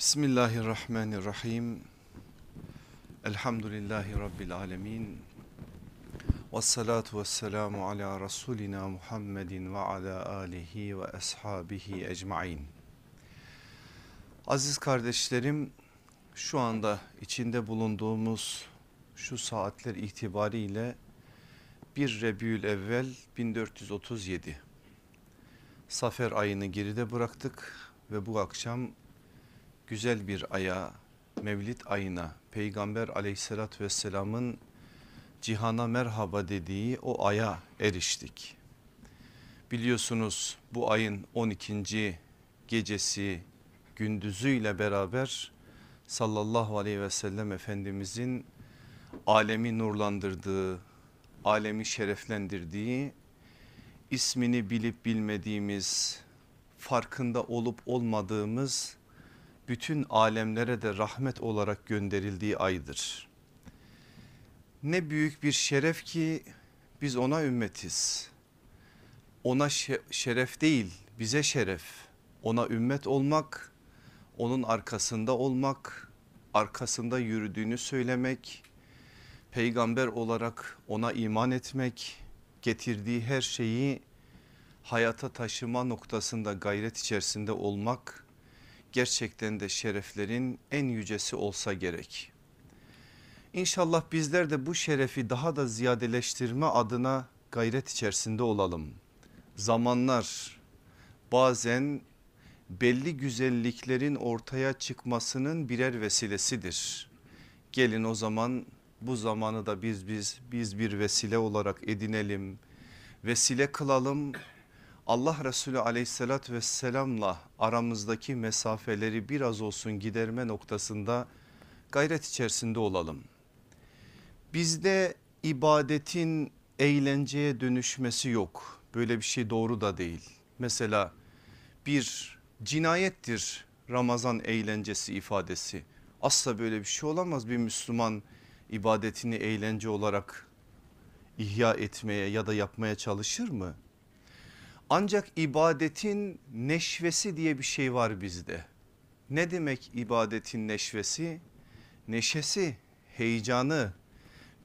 Bismillahirrahmanirrahim. Elhamdülillahi Rabbil alemin. Ve salatu ve selamu ala Resulina Muhammedin ve ala alihi ve ashabihi ecmain. Aziz kardeşlerim şu anda içinde bulunduğumuz şu saatler itibariyle 1 Rebül Evvel 1437 Safer ayını geride bıraktık ve bu akşam güzel bir aya Mevlid ayına Peygamber aleyhissalatü vesselamın cihana merhaba dediği o aya eriştik. Biliyorsunuz bu ayın 12. gecesi gündüzüyle beraber sallallahu aleyhi ve sellem Efendimizin alemi nurlandırdığı, alemi şereflendirdiği, ismini bilip bilmediğimiz, farkında olup olmadığımız bütün alemlere de rahmet olarak gönderildiği aydır. Ne büyük bir şeref ki biz ona ümmetiz. Ona şeref değil bize şeref. Ona ümmet olmak, onun arkasında olmak, arkasında yürüdüğünü söylemek, peygamber olarak ona iman etmek, getirdiği her şeyi hayata taşıma noktasında gayret içerisinde olmak gerçekten de şereflerin en yücesi olsa gerek. İnşallah bizler de bu şerefi daha da ziyadeleştirme adına gayret içerisinde olalım. Zamanlar bazen belli güzelliklerin ortaya çıkmasının birer vesilesidir. Gelin o zaman bu zamanı da biz biz biz bir vesile olarak edinelim. Vesile kılalım Allah Resulü aleyhissalatü vesselamla aramızdaki mesafeleri biraz olsun giderme noktasında gayret içerisinde olalım. Bizde ibadetin eğlenceye dönüşmesi yok. Böyle bir şey doğru da değil. Mesela bir cinayettir Ramazan eğlencesi ifadesi. Asla böyle bir şey olamaz bir Müslüman ibadetini eğlence olarak ihya etmeye ya da yapmaya çalışır mı? Ancak ibadetin neşvesi diye bir şey var bizde. Ne demek ibadetin neşvesi? Neşesi, heyecanı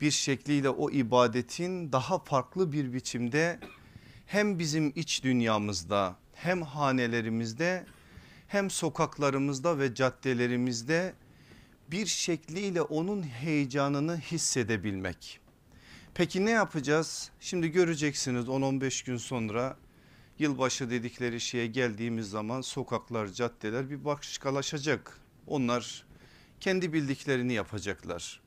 bir şekliyle o ibadetin daha farklı bir biçimde hem bizim iç dünyamızda hem hanelerimizde hem sokaklarımızda ve caddelerimizde bir şekliyle onun heyecanını hissedebilmek. Peki ne yapacağız? Şimdi göreceksiniz 10-15 gün sonra yılbaşı dedikleri şeye geldiğimiz zaman sokaklar caddeler bir başkalaşacak. Onlar kendi bildiklerini yapacaklar.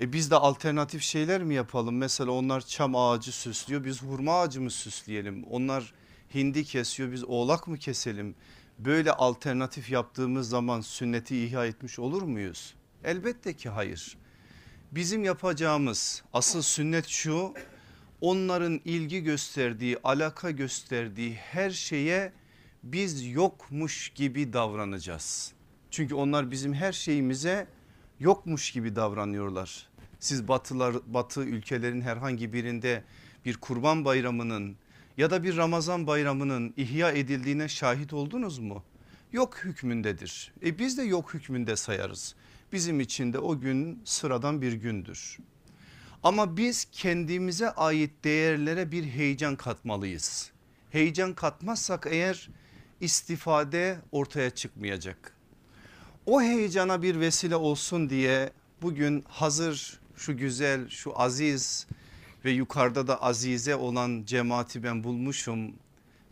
E biz de alternatif şeyler mi yapalım? Mesela onlar çam ağacı süslüyor biz hurma ağacı mı süsleyelim? Onlar hindi kesiyor biz oğlak mı keselim? Böyle alternatif yaptığımız zaman sünneti ihya etmiş olur muyuz? Elbette ki hayır. Bizim yapacağımız asıl sünnet şu onların ilgi gösterdiği alaka gösterdiği her şeye biz yokmuş gibi davranacağız. Çünkü onlar bizim her şeyimize yokmuş gibi davranıyorlar. Siz batılar, batı ülkelerin herhangi birinde bir kurban bayramının ya da bir Ramazan bayramının ihya edildiğine şahit oldunuz mu? Yok hükmündedir. E biz de yok hükmünde sayarız. Bizim için de o gün sıradan bir gündür. Ama biz kendimize ait değerlere bir heyecan katmalıyız. Heyecan katmazsak eğer istifade ortaya çıkmayacak. O heyecana bir vesile olsun diye bugün hazır şu güzel şu aziz ve yukarıda da azize olan cemaati ben bulmuşum.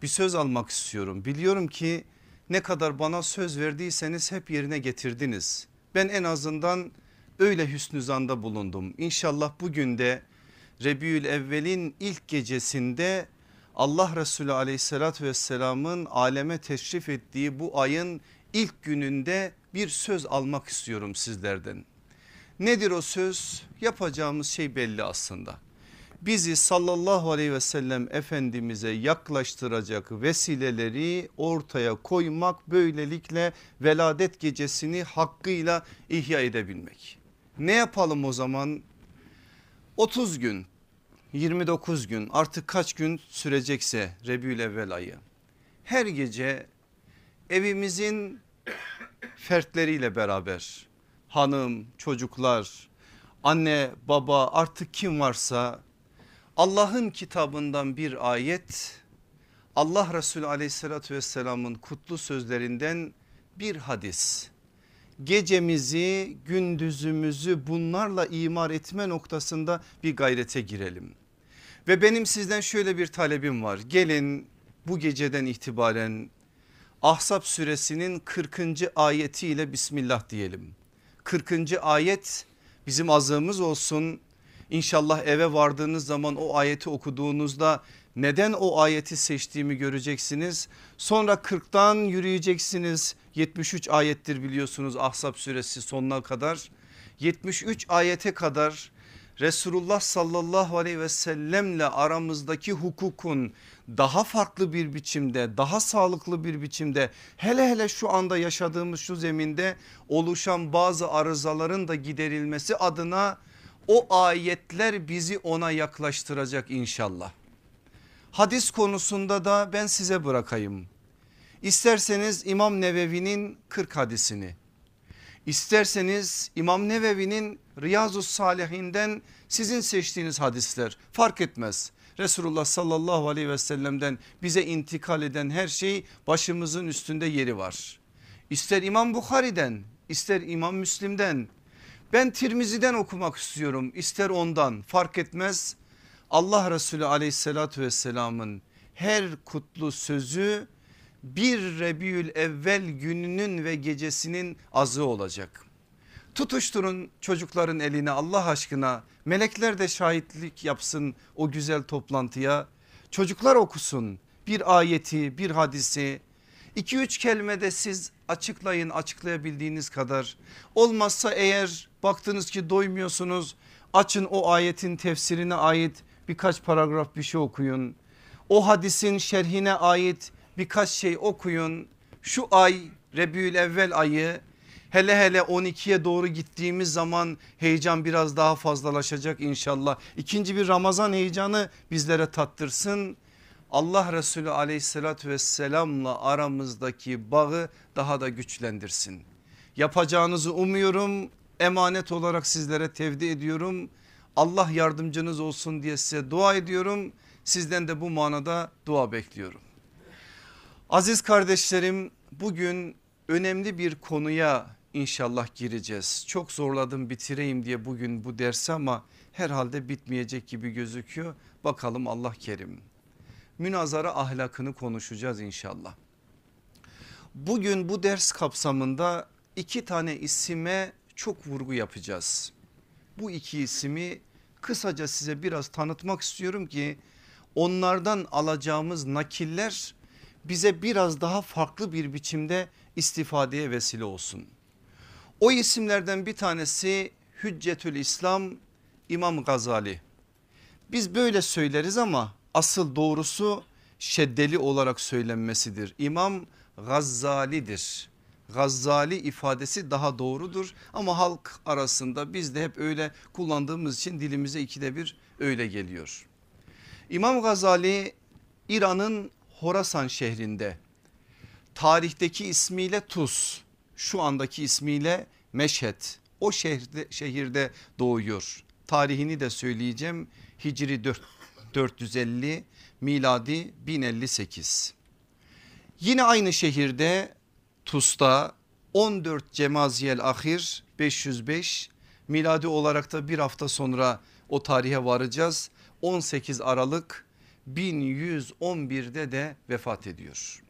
Bir söz almak istiyorum. Biliyorum ki ne kadar bana söz verdiyseniz hep yerine getirdiniz. Ben en azından öyle hüsnü zanda bulundum. İnşallah bugün de Rebiül Evvel'in ilk gecesinde Allah Resulü aleyhissalatü vesselamın aleme teşrif ettiği bu ayın ilk gününde bir söz almak istiyorum sizlerden. Nedir o söz? Yapacağımız şey belli aslında. Bizi sallallahu aleyhi ve sellem efendimize yaklaştıracak vesileleri ortaya koymak böylelikle veladet gecesini hakkıyla ihya edebilmek. Ne yapalım o zaman? 30 gün 29 gün artık kaç gün sürecekse Rebül evvel ayı. Her gece evimizin fertleriyle beraber hanım, çocuklar, anne, baba artık kim varsa Allah'ın kitabından bir ayet Allah Resulü aleyhissalatü vesselamın kutlu sözlerinden bir hadis. Gecemizi gündüzümüzü bunlarla imar etme noktasında bir gayrete girelim. Ve benim sizden şöyle bir talebim var. Gelin bu geceden itibaren Ahzab suresinin 40. ayetiyle Bismillah diyelim. 40. ayet bizim azığımız olsun. İnşallah eve vardığınız zaman o ayeti okuduğunuzda neden o ayeti seçtiğimi göreceksiniz. Sonra 40'tan yürüyeceksiniz. 73 ayettir biliyorsunuz Ahzab suresi sonuna kadar. 73 ayete kadar Resulullah sallallahu aleyhi ve sellemle aramızdaki hukukun daha farklı bir biçimde daha sağlıklı bir biçimde hele hele şu anda yaşadığımız şu zeminde oluşan bazı arızaların da giderilmesi adına o ayetler bizi ona yaklaştıracak inşallah. Hadis konusunda da ben size bırakayım. İsterseniz İmam Nevevi'nin 40 hadisini İsterseniz İmam Nevevi'nin Riyazu Salihinden sizin seçtiğiniz hadisler fark etmez. Resulullah sallallahu aleyhi ve sellem'den bize intikal eden her şey başımızın üstünde yeri var. İster İmam Bukhari'den ister İmam Müslim'den ben Tirmizi'den okumak istiyorum ister ondan fark etmez. Allah Resulü aleyhissalatü vesselamın her kutlu sözü bir Rebiül evvel gününün ve gecesinin azı olacak. Tutuşturun çocukların eline Allah aşkına melekler de şahitlik yapsın o güzel toplantıya. Çocuklar okusun bir ayeti bir hadisi 2-3 kelimede siz açıklayın açıklayabildiğiniz kadar. Olmazsa eğer baktınız ki doymuyorsunuz açın o ayetin tefsirine ait birkaç paragraf bir şey okuyun. O hadisin şerhine ait birkaç şey okuyun. Şu ay Rebiül evvel ayı hele hele 12'ye doğru gittiğimiz zaman heyecan biraz daha fazlalaşacak inşallah. İkinci bir Ramazan heyecanı bizlere tattırsın. Allah Resulü aleyhissalatü vesselamla aramızdaki bağı daha da güçlendirsin. Yapacağınızı umuyorum emanet olarak sizlere tevdi ediyorum. Allah yardımcınız olsun diye size dua ediyorum. Sizden de bu manada dua bekliyorum. Aziz kardeşlerim bugün önemli bir konuya inşallah gireceğiz. Çok zorladım bitireyim diye bugün bu dersi ama herhalde bitmeyecek gibi gözüküyor. Bakalım Allah kerim. Münazara ahlakını konuşacağız inşallah. Bugün bu ders kapsamında iki tane isime çok vurgu yapacağız. Bu iki ismi kısaca size biraz tanıtmak istiyorum ki onlardan alacağımız nakiller bize biraz daha farklı bir biçimde istifadeye vesile olsun. O isimlerden bir tanesi Hüccetül İslam İmam Gazali. Biz böyle söyleriz ama asıl doğrusu şeddeli olarak söylenmesidir. İmam Gazali'dir. Gazzali ifadesi daha doğrudur ama halk arasında biz de hep öyle kullandığımız için dilimize ikide bir öyle geliyor. İmam Gazali İran'ın Horasan şehrinde tarihteki ismiyle Tuz şu andaki ismiyle Meşhed o şehirde, şehirde doğuyor. Tarihini de söyleyeceğim Hicri 4, 450 miladi 1058. Yine aynı şehirde Tuz'da 14 Cemaziyel Ahir 505 miladi olarak da bir hafta sonra o tarihe varacağız. 18 Aralık 1111'de de vefat ediyor.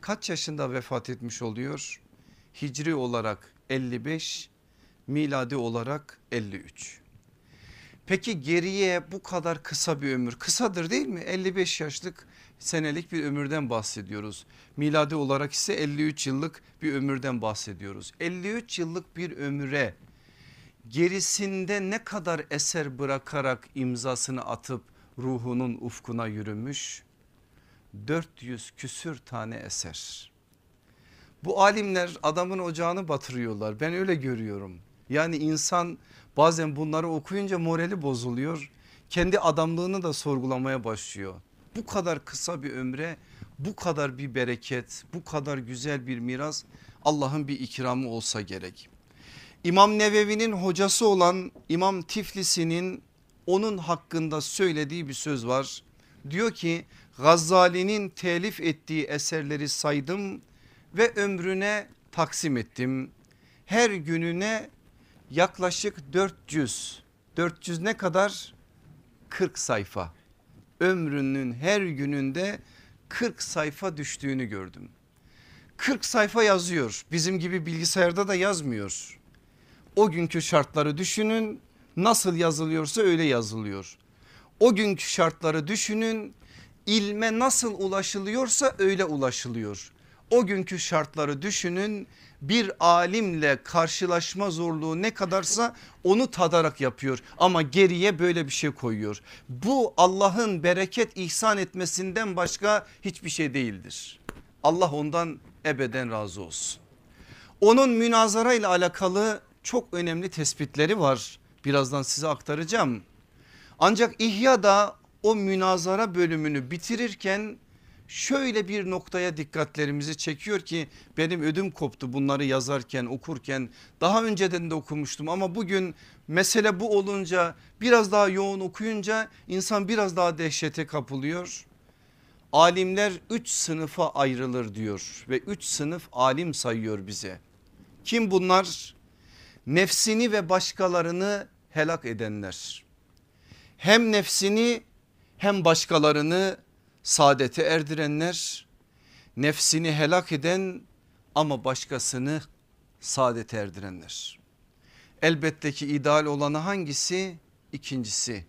Kaç yaşında vefat etmiş oluyor? Hicri olarak 55 miladi olarak 53. Peki geriye bu kadar kısa bir ömür kısadır değil mi? 55 yaşlık senelik bir ömürden bahsediyoruz. Miladi olarak ise 53 yıllık bir ömürden bahsediyoruz. 53 yıllık bir ömüre gerisinde ne kadar eser bırakarak imzasını atıp ruhunun ufkuna yürümüş 400 küsür tane eser. Bu alimler adamın ocağını batırıyorlar ben öyle görüyorum. Yani insan bazen bunları okuyunca morali bozuluyor. Kendi adamlığını da sorgulamaya başlıyor. Bu kadar kısa bir ömre bu kadar bir bereket bu kadar güzel bir miras Allah'ın bir ikramı olsa gerek. İmam Nevevi'nin hocası olan İmam Tiflisi'nin onun hakkında söylediği bir söz var. Diyor ki Gazali'nin telif ettiği eserleri saydım ve ömrüne taksim ettim. Her gününe yaklaşık 400 400 ne kadar 40 sayfa ömrünün her gününde 40 sayfa düştüğünü gördüm. 40 sayfa yazıyor bizim gibi bilgisayarda da yazmıyor. O günkü şartları düşünün nasıl yazılıyorsa öyle yazılıyor. O günkü şartları düşünün ilme nasıl ulaşılıyorsa öyle ulaşılıyor. O günkü şartları düşünün bir alimle karşılaşma zorluğu ne kadarsa onu tadarak yapıyor ama geriye böyle bir şey koyuyor. Bu Allah'ın bereket ihsan etmesinden başka hiçbir şey değildir. Allah ondan ebeden razı olsun. Onun münazara ile alakalı çok önemli tespitleri var. Birazdan size aktaracağım. Ancak İhya da o münazara bölümünü bitirirken şöyle bir noktaya dikkatlerimizi çekiyor ki benim ödüm koptu bunları yazarken okurken daha önceden de okumuştum ama bugün mesele bu olunca biraz daha yoğun okuyunca insan biraz daha dehşete kapılıyor. Alimler üç sınıfa ayrılır diyor ve üç sınıf alim sayıyor bize. Kim bunlar? Nefsini ve başkalarını helak edenler. Hem nefsini hem başkalarını saadete erdirenler, nefsini helak eden ama başkasını saadete erdirenler. Elbette ki ideal olanı hangisi? İkincisi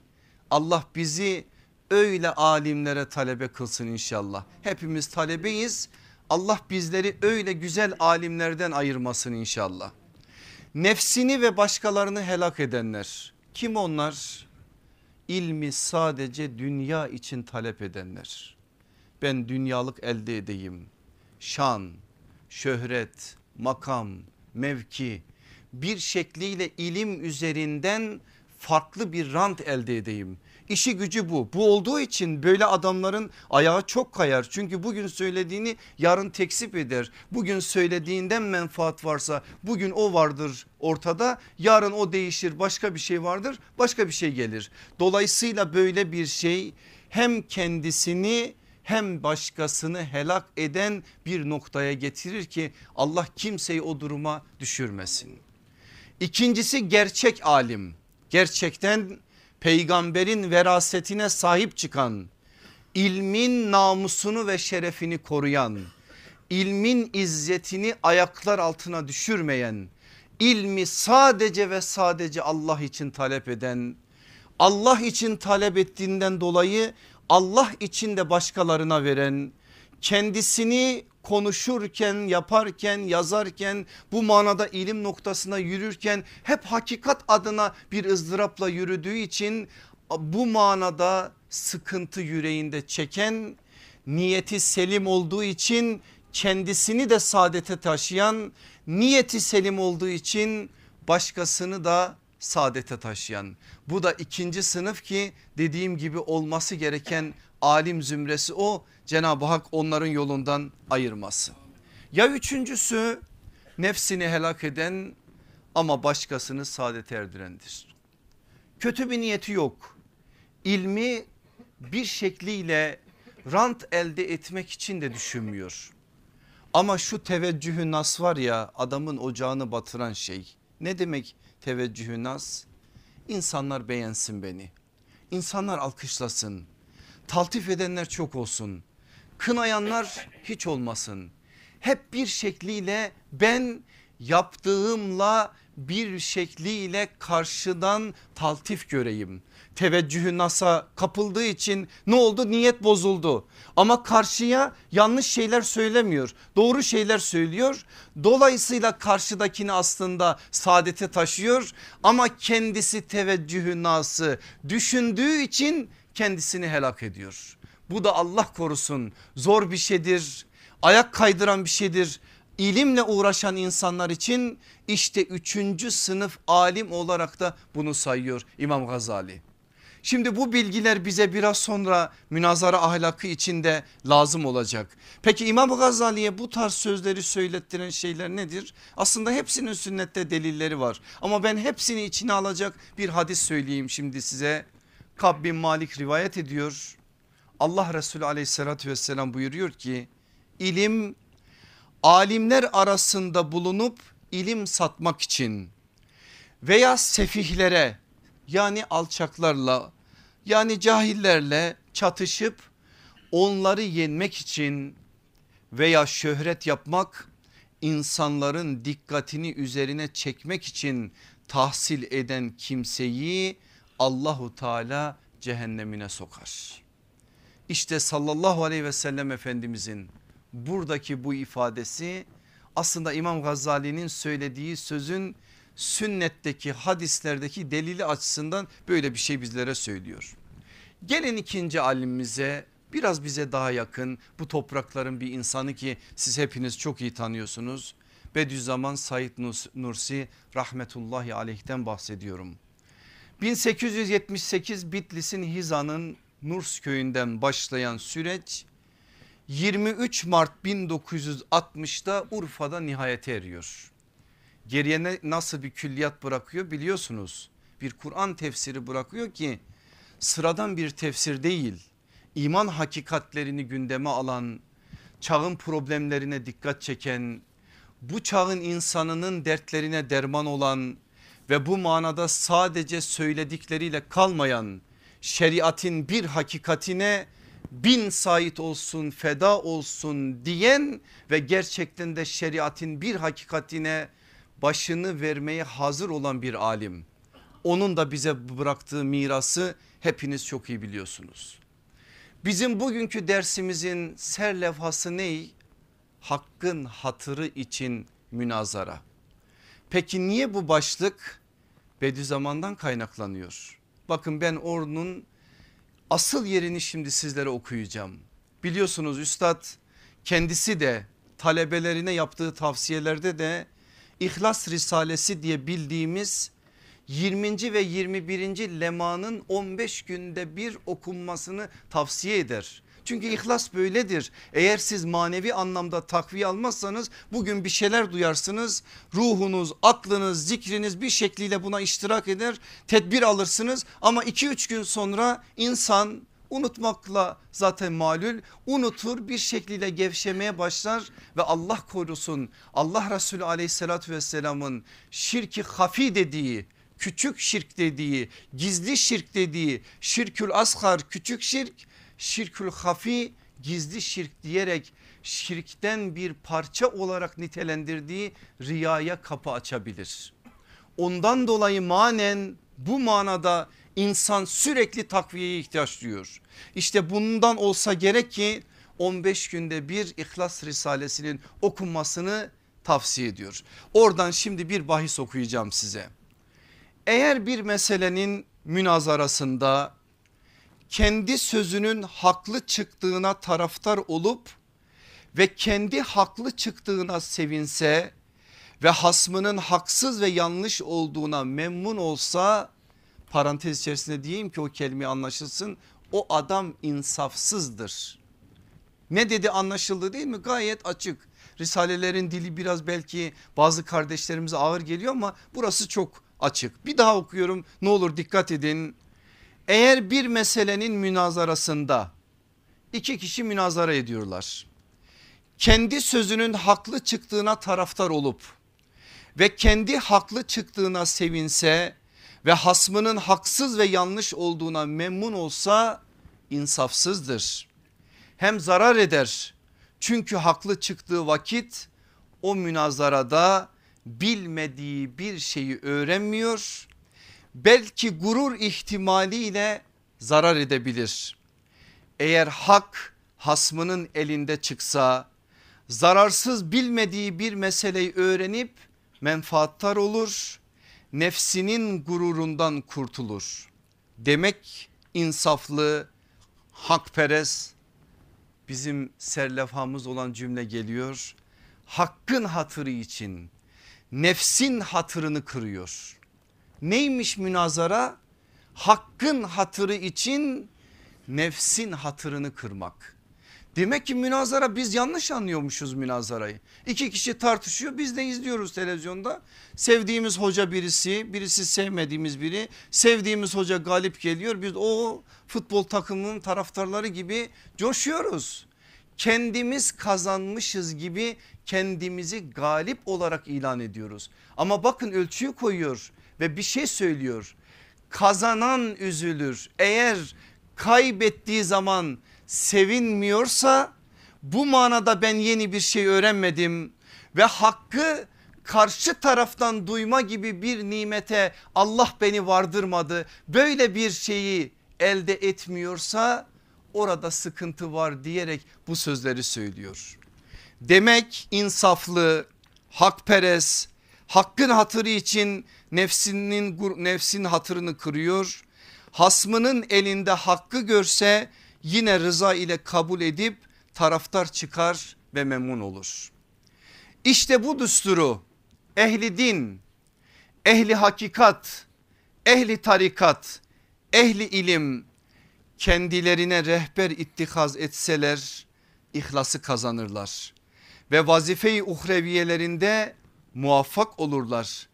Allah bizi öyle alimlere talebe kılsın inşallah. Hepimiz talebeyiz. Allah bizleri öyle güzel alimlerden ayırmasın inşallah. Nefsini ve başkalarını helak edenler kim onlar? ilmi sadece dünya için talep edenler. Ben dünyalık elde edeyim. Şan, şöhret, makam, mevki bir şekliyle ilim üzerinden farklı bir rant elde edeyim. İşi gücü bu. Bu olduğu için böyle adamların ayağı çok kayar. Çünkü bugün söylediğini yarın tekzip eder. Bugün söylediğinden menfaat varsa bugün o vardır ortada. Yarın o değişir başka bir şey vardır başka bir şey gelir. Dolayısıyla böyle bir şey hem kendisini hem başkasını helak eden bir noktaya getirir ki Allah kimseyi o duruma düşürmesin. İkincisi gerçek alim. Gerçekten peygamberin verasetine sahip çıkan, ilmin namusunu ve şerefini koruyan, ilmin izzetini ayaklar altına düşürmeyen, ilmi sadece ve sadece Allah için talep eden, Allah için talep ettiğinden dolayı Allah için de başkalarına veren, kendisini konuşurken yaparken yazarken bu manada ilim noktasına yürürken hep hakikat adına bir ızdırapla yürüdüğü için bu manada sıkıntı yüreğinde çeken niyeti selim olduğu için kendisini de saadete taşıyan niyeti selim olduğu için başkasını da saadete taşıyan. Bu da ikinci sınıf ki dediğim gibi olması gereken alim zümresi o Cenab-ı Hak onların yolundan ayırmasın. Ya üçüncüsü nefsini helak eden ama başkasını saadete erdirendir. Kötü bir niyeti yok. İlmi bir şekliyle rant elde etmek için de düşünmüyor. Ama şu teveccühü nas var ya adamın ocağını batıran şey. Ne demek teveccühü nas? İnsanlar beğensin beni. İnsanlar alkışlasın. Taltif edenler çok olsun kınayanlar hiç olmasın. Hep bir şekliyle ben yaptığımla bir şekliyle karşıdan taltif göreyim. Teveccühü nasa kapıldığı için ne oldu? Niyet bozuldu. Ama karşıya yanlış şeyler söylemiyor. Doğru şeyler söylüyor. Dolayısıyla karşıdakini aslında saadete taşıyor. Ama kendisi teveccühü nası düşündüğü için kendisini helak ediyor. Bu da Allah korusun zor bir şeydir. Ayak kaydıran bir şeydir. İlimle uğraşan insanlar için işte üçüncü sınıf alim olarak da bunu sayıyor İmam Gazali. Şimdi bu bilgiler bize biraz sonra münazara ahlakı içinde lazım olacak. Peki İmam Gazali'ye bu tarz sözleri söylettiren şeyler nedir? Aslında hepsinin sünnette delilleri var. Ama ben hepsini içine alacak bir hadis söyleyeyim şimdi size. Kab bin Malik rivayet ediyor. Allah Resulü aleyhissalatü vesselam buyuruyor ki ilim alimler arasında bulunup ilim satmak için veya sefihlere yani alçaklarla yani cahillerle çatışıp onları yenmek için veya şöhret yapmak insanların dikkatini üzerine çekmek için tahsil eden kimseyi Allahu Teala cehennemine sokar. İşte sallallahu aleyhi ve sellem efendimizin buradaki bu ifadesi aslında İmam Gazali'nin söylediği sözün sünnetteki hadislerdeki delili açısından böyle bir şey bizlere söylüyor. Gelin ikinci alimimize biraz bize daha yakın bu toprakların bir insanı ki siz hepiniz çok iyi tanıyorsunuz. Bediüzzaman Said Nursi rahmetullahi aleyhten bahsediyorum. 1878 Bitlis'in Hiza'nın Nurs köyünden başlayan süreç 23 Mart 1960'da Urfa'da nihayete eriyor. Geriye nasıl bir külliyat bırakıyor biliyorsunuz. Bir Kur'an tefsiri bırakıyor ki sıradan bir tefsir değil. İman hakikatlerini gündeme alan, çağın problemlerine dikkat çeken, bu çağın insanının dertlerine derman olan ve bu manada sadece söyledikleriyle kalmayan şeriatin bir hakikatine bin sait olsun feda olsun diyen ve gerçekten de şeriatin bir hakikatine başını vermeye hazır olan bir alim. Onun da bize bıraktığı mirası hepiniz çok iyi biliyorsunuz. Bizim bugünkü dersimizin serlevhası ne? Hakkın hatırı için münazara. Peki niye bu başlık? Bediüzzaman'dan kaynaklanıyor. Bakın ben onun asıl yerini şimdi sizlere okuyacağım. Biliyorsunuz üstad kendisi de talebelerine yaptığı tavsiyelerde de İhlas Risalesi diye bildiğimiz 20. ve 21. lemanın 15 günde bir okunmasını tavsiye eder. Çünkü ihlas böyledir. Eğer siz manevi anlamda takviye almazsanız bugün bir şeyler duyarsınız. Ruhunuz, aklınız, zikriniz bir şekliyle buna iştirak eder. Tedbir alırsınız ama 2-3 gün sonra insan unutmakla zaten malul unutur bir şekliyle gevşemeye başlar ve Allah korusun Allah Resulü aleyhissalatü vesselamın şirki hafi dediği küçük şirk dediği gizli şirk dediği şirkül asgar küçük şirk şirkül hafi gizli şirk diyerek şirkten bir parça olarak nitelendirdiği riyaya kapı açabilir. Ondan dolayı manen bu manada insan sürekli takviyeye ihtiyaç duyuyor. İşte bundan olsa gerek ki 15 günde bir İhlas Risalesinin okunmasını tavsiye ediyor. Oradan şimdi bir bahis okuyacağım size. Eğer bir meselenin münazarasında kendi sözünün haklı çıktığına taraftar olup ve kendi haklı çıktığına sevinse ve hasmının haksız ve yanlış olduğuna memnun olsa parantez içerisinde diyeyim ki o kelime anlaşılsın o adam insafsızdır. Ne dedi anlaşıldı değil mi gayet açık. Risalelerin dili biraz belki bazı kardeşlerimize ağır geliyor ama burası çok açık. Bir daha okuyorum ne olur dikkat edin. Eğer bir meselenin münazarasında iki kişi münazara ediyorlar. Kendi sözünün haklı çıktığına taraftar olup ve kendi haklı çıktığına sevinse ve hasmının haksız ve yanlış olduğuna memnun olsa insafsızdır. Hem zarar eder çünkü haklı çıktığı vakit o münazarada bilmediği bir şeyi öğrenmiyor. Belki gurur ihtimaliyle zarar edebilir. Eğer hak hasmının elinde çıksa zararsız bilmediği bir meseleyi öğrenip menfaattar olur. Nefsinin gururundan kurtulur. Demek insaflı, hakperest bizim serlefamız olan cümle geliyor. Hakkın hatırı için nefsin hatırını kırıyor. Neymiş münazara? Hakkın hatırı için nefsin hatırını kırmak. Demek ki münazara biz yanlış anlıyormuşuz münazarayı. İki kişi tartışıyor biz de izliyoruz televizyonda. Sevdiğimiz hoca birisi birisi sevmediğimiz biri sevdiğimiz hoca galip geliyor. Biz o futbol takımının taraftarları gibi coşuyoruz. Kendimiz kazanmışız gibi kendimizi galip olarak ilan ediyoruz. Ama bakın ölçüyü koyuyor ve bir şey söylüyor. Kazanan üzülür eğer kaybettiği zaman sevinmiyorsa bu manada ben yeni bir şey öğrenmedim ve hakkı karşı taraftan duyma gibi bir nimete Allah beni vardırmadı. Böyle bir şeyi elde etmiyorsa orada sıkıntı var diyerek bu sözleri söylüyor. Demek insaflı, hakperest, hakkın hatırı için nefsinin nefsin hatırını kırıyor. Hasmının elinde hakkı görse yine rıza ile kabul edip taraftar çıkar ve memnun olur. İşte bu düsturu ehli din, ehli hakikat, ehli tarikat, ehli ilim kendilerine rehber ittikaz etseler ihlası kazanırlar ve vazife-i uhreviyelerinde muvaffak olurlar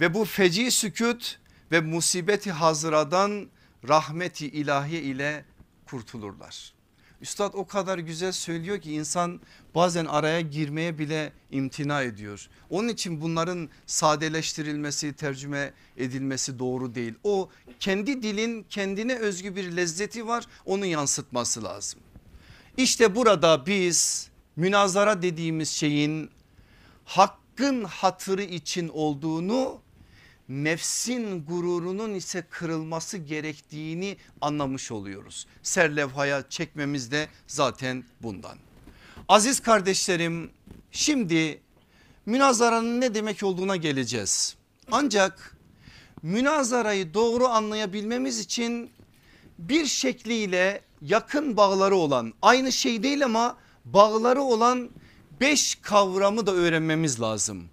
ve bu feci sükut ve musibeti hazıradan rahmeti ilahi ile kurtulurlar. Üstad o kadar güzel söylüyor ki insan bazen araya girmeye bile imtina ediyor. Onun için bunların sadeleştirilmesi tercüme edilmesi doğru değil. O kendi dilin kendine özgü bir lezzeti var onu yansıtması lazım. İşte burada biz münazara dediğimiz şeyin hakkın hatırı için olduğunu nefsin gururunun ise kırılması gerektiğini anlamış oluyoruz. Serlevhaya çekmemiz de zaten bundan. Aziz kardeşlerim şimdi münazaranın ne demek olduğuna geleceğiz. Ancak münazarayı doğru anlayabilmemiz için bir şekliyle yakın bağları olan aynı şey değil ama bağları olan beş kavramı da öğrenmemiz lazım.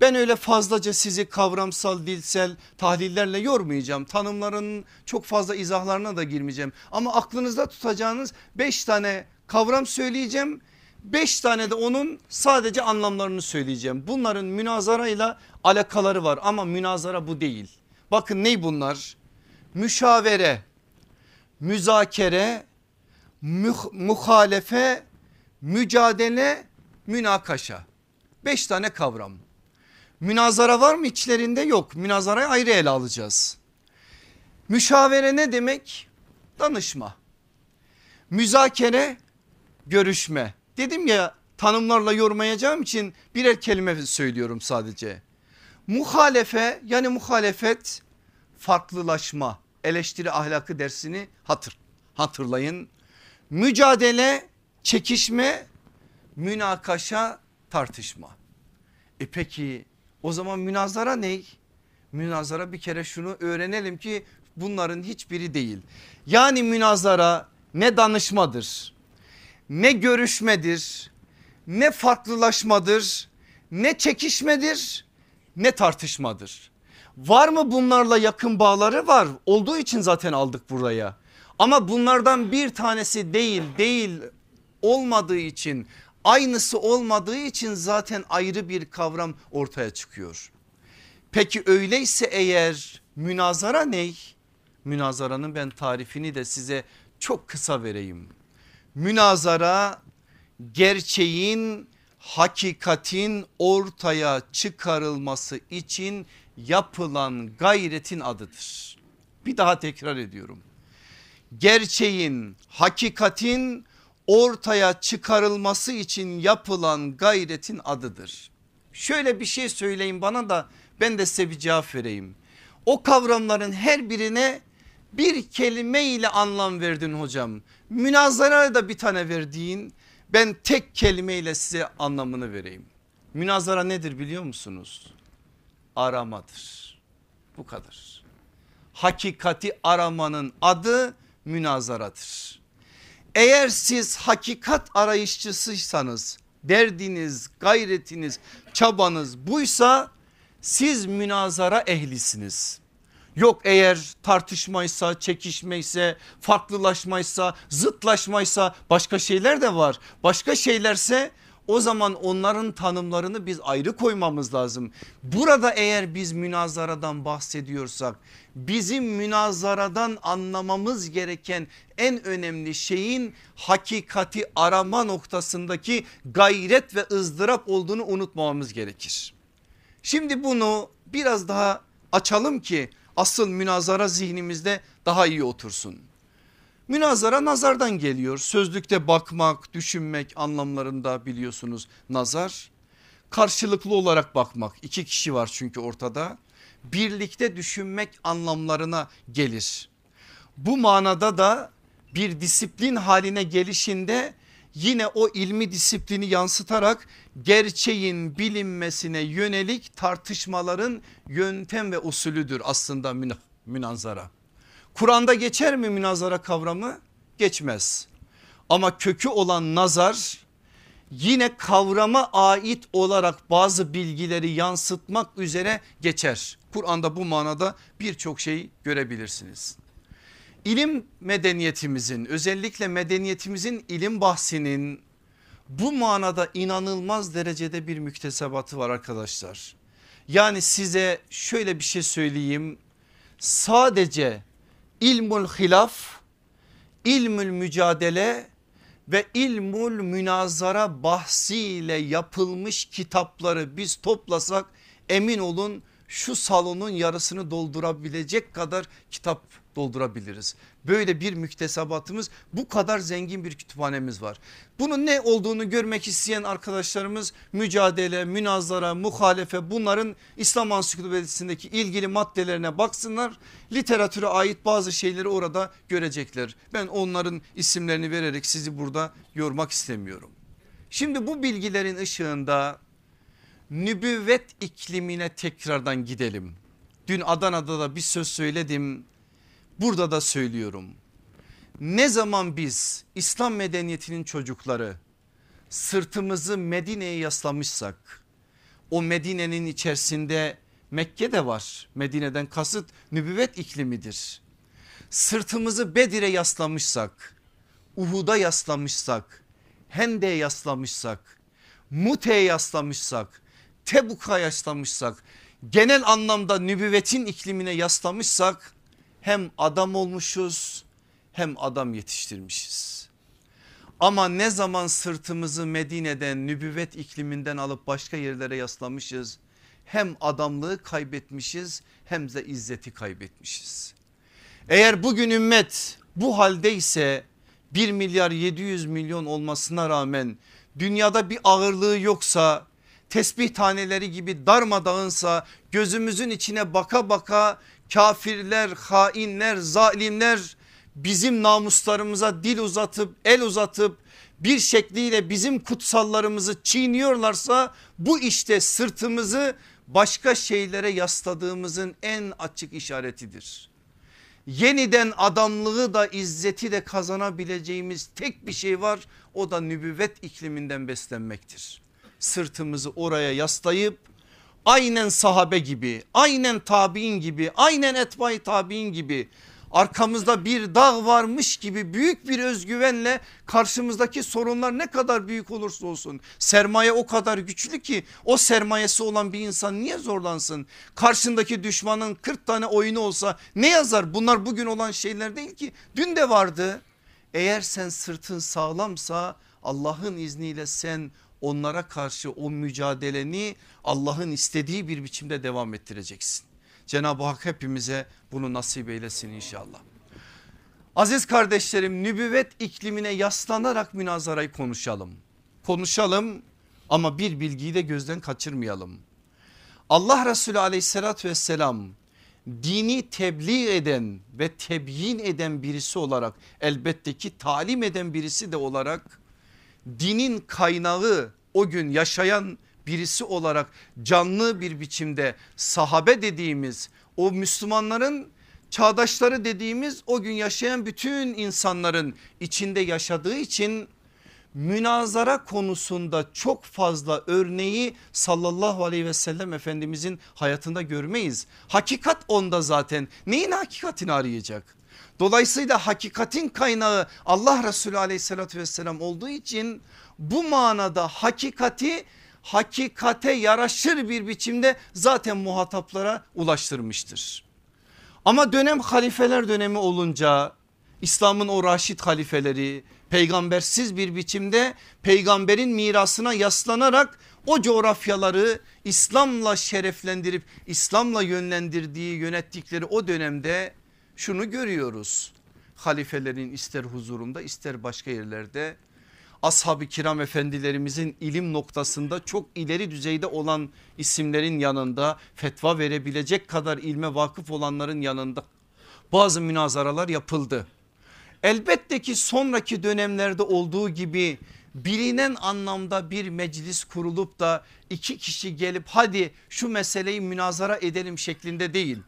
Ben öyle fazlaca sizi kavramsal dilsel tahlillerle yormayacağım. Tanımların çok fazla izahlarına da girmeyeceğim. Ama aklınızda tutacağınız beş tane kavram söyleyeceğim. Beş tane de onun sadece anlamlarını söyleyeceğim. Bunların münazara ile alakaları var ama münazara bu değil. Bakın ney bunlar? Müşavere, müzakere, muh muhalefe, mücadele, münakaşa. Beş tane kavram. Münazara var mı içlerinde yok. Münazarayı ayrı ele alacağız. Müşavere ne demek? Danışma. Müzakere görüşme. Dedim ya tanımlarla yormayacağım için birer kelime söylüyorum sadece. Muhalefe yani muhalefet farklılaşma eleştiri ahlakı dersini hatır, hatırlayın. Mücadele çekişme münakaşa tartışma. E peki o zaman münazara ne? Münazara bir kere şunu öğrenelim ki bunların hiçbiri değil. Yani münazara ne danışmadır, ne görüşmedir, ne farklılaşmadır, ne çekişmedir, ne tartışmadır. Var mı bunlarla yakın bağları var olduğu için zaten aldık buraya. Ama bunlardan bir tanesi değil değil olmadığı için aynısı olmadığı için zaten ayrı bir kavram ortaya çıkıyor. Peki öyleyse eğer münazara ne? Münazaranın ben tarifini de size çok kısa vereyim. Münazara gerçeğin hakikatin ortaya çıkarılması için yapılan gayretin adıdır. Bir daha tekrar ediyorum. Gerçeğin hakikatin ortaya çıkarılması için yapılan gayretin adıdır. Şöyle bir şey söyleyin bana da ben de size bir cevap vereyim. O kavramların her birine bir kelime ile anlam verdin hocam. Münazara da bir tane verdiğin ben tek kelimeyle size anlamını vereyim. Münazara nedir biliyor musunuz? Aramadır. Bu kadar. Hakikati aramanın adı münazaradır. Eğer siz hakikat arayışçısıysanız derdiniz, gayretiniz, çabanız buysa siz münazara ehlisiniz. Yok eğer tartışmaysa, çekişmeyse, farklılaşmaysa, zıtlaşmaysa başka şeyler de var. Başka şeylerse o zaman onların tanımlarını biz ayrı koymamız lazım. Burada eğer biz münazaradan bahsediyorsak bizim münazaradan anlamamız gereken en önemli şeyin hakikati arama noktasındaki gayret ve ızdırap olduğunu unutmamamız gerekir. Şimdi bunu biraz daha açalım ki asıl münazara zihnimizde daha iyi otursun. Münazara nazardan geliyor. Sözlükte bakmak, düşünmek anlamlarında biliyorsunuz nazar. Karşılıklı olarak bakmak. iki kişi var çünkü ortada. Birlikte düşünmek anlamlarına gelir. Bu manada da bir disiplin haline gelişinde yine o ilmi disiplini yansıtarak gerçeğin bilinmesine yönelik tartışmaların yöntem ve usulüdür aslında münazara. Kur'an'da geçer mi münazara kavramı? Geçmez. Ama kökü olan nazar yine kavrama ait olarak bazı bilgileri yansıtmak üzere geçer. Kur'an'da bu manada birçok şey görebilirsiniz. İlim medeniyetimizin özellikle medeniyetimizin ilim bahsinin bu manada inanılmaz derecede bir müktesebatı var arkadaşlar. Yani size şöyle bir şey söyleyeyim. Sadece ilmul hilaf, ilmül mücadele ve ilmul münazara bahsiyle yapılmış kitapları biz toplasak emin olun şu salonun yarısını doldurabilecek kadar kitap doldurabiliriz. Böyle bir müktesebatımız bu kadar zengin bir kütüphanemiz var. Bunun ne olduğunu görmek isteyen arkadaşlarımız mücadele, münazara, muhalefe bunların İslam ansiklopedisindeki ilgili maddelerine baksınlar. Literatüre ait bazı şeyleri orada görecekler. Ben onların isimlerini vererek sizi burada yormak istemiyorum. Şimdi bu bilgilerin ışığında nübüvvet iklimine tekrardan gidelim. Dün Adana'da da bir söz söyledim. Burada da söylüyorum. Ne zaman biz İslam medeniyetinin çocukları sırtımızı Medine'ye yaslamışsak o Medine'nin içerisinde Mekke de var. Medine'den kasıt nübüvvet iklimidir. Sırtımızı Bedir'e yaslamışsak, Uhud'a yaslamışsak, Hende'ye yaslamışsak, Mute'ye yaslamışsak, Tebuk'a yaslamışsak, genel anlamda nübüvvetin iklimine yaslamışsak hem adam olmuşuz hem adam yetiştirmişiz. Ama ne zaman sırtımızı Medine'den nübüvvet ikliminden alıp başka yerlere yaslamışız hem adamlığı kaybetmişiz hem de izzeti kaybetmişiz. Eğer bugün ümmet bu haldeyse 1 milyar 700 milyon olmasına rağmen dünyada bir ağırlığı yoksa tesbih taneleri gibi darmadağınsa gözümüzün içine baka baka kafirler, hainler, zalimler bizim namuslarımıza dil uzatıp el uzatıp bir şekliyle bizim kutsallarımızı çiğniyorlarsa bu işte sırtımızı başka şeylere yasladığımızın en açık işaretidir. Yeniden adamlığı da izzeti de kazanabileceğimiz tek bir şey var o da nübüvvet ikliminden beslenmektir. Sırtımızı oraya yaslayıp aynen sahabe gibi aynen tabi'in gibi aynen etbay tabi'in gibi arkamızda bir dağ varmış gibi büyük bir özgüvenle karşımızdaki sorunlar ne kadar büyük olursa olsun sermaye o kadar güçlü ki o sermayesi olan bir insan niye zorlansın? Karşındaki düşmanın 40 tane oyunu olsa ne yazar? Bunlar bugün olan şeyler değil ki dün de vardı. Eğer sen sırtın sağlamsa Allah'ın izniyle sen onlara karşı o mücadeleni Allah'ın istediği bir biçimde devam ettireceksin. Cenab-ı Hak hepimize bunu nasip eylesin inşallah. Aziz kardeşlerim nübüvvet iklimine yaslanarak münazarayı konuşalım. Konuşalım ama bir bilgiyi de gözden kaçırmayalım. Allah Resulü aleyhissalatü vesselam dini tebliğ eden ve tebyin eden birisi olarak elbette ki talim eden birisi de olarak dinin kaynağı o gün yaşayan birisi olarak canlı bir biçimde sahabe dediğimiz o Müslümanların çağdaşları dediğimiz o gün yaşayan bütün insanların içinde yaşadığı için münazara konusunda çok fazla örneği sallallahu aleyhi ve sellem efendimizin hayatında görmeyiz. Hakikat onda zaten neyin hakikatini arayacak? Dolayısıyla hakikatin kaynağı Allah Resulü aleyhissalatü vesselam olduğu için bu manada hakikati hakikate yaraşır bir biçimde zaten muhataplara ulaştırmıştır. Ama dönem halifeler dönemi olunca İslam'ın o raşit halifeleri peygambersiz bir biçimde peygamberin mirasına yaslanarak o coğrafyaları İslam'la şereflendirip İslam'la yönlendirdiği yönettikleri o dönemde şunu görüyoruz. Halifelerin ister huzurunda ister başka yerlerde ashab-ı kiram efendilerimizin ilim noktasında çok ileri düzeyde olan isimlerin yanında fetva verebilecek kadar ilme vakıf olanların yanında bazı münazaralar yapıldı. Elbette ki sonraki dönemlerde olduğu gibi bilinen anlamda bir meclis kurulup da iki kişi gelip hadi şu meseleyi münazara edelim şeklinde değil.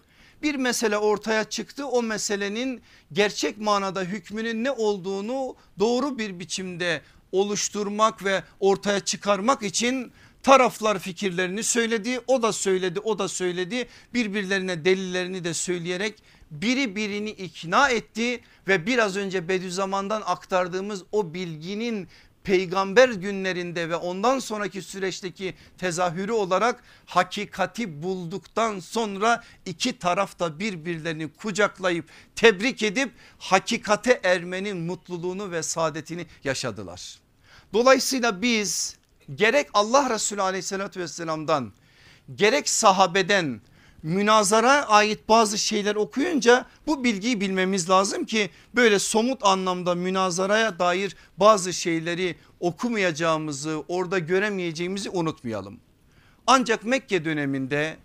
Bir mesele ortaya çıktı. O meselenin gerçek manada hükmünün ne olduğunu doğru bir biçimde oluşturmak ve ortaya çıkarmak için taraflar fikirlerini söyledi. O da söyledi o da söyledi. Birbirlerine delillerini de söyleyerek biri birini ikna etti ve biraz önce Bediüzzaman'dan aktardığımız o bilginin peygamber günlerinde ve ondan sonraki süreçteki tezahürü olarak hakikati bulduktan sonra iki tarafta birbirlerini kucaklayıp tebrik edip hakikate ermenin mutluluğunu ve saadetini yaşadılar. Dolayısıyla biz gerek Allah Resulü aleyhissalatü vesselamdan gerek sahabeden münazara ait bazı şeyler okuyunca bu bilgiyi bilmemiz lazım ki böyle somut anlamda münazaraya dair bazı şeyleri okumayacağımızı orada göremeyeceğimizi unutmayalım. Ancak Mekke döneminde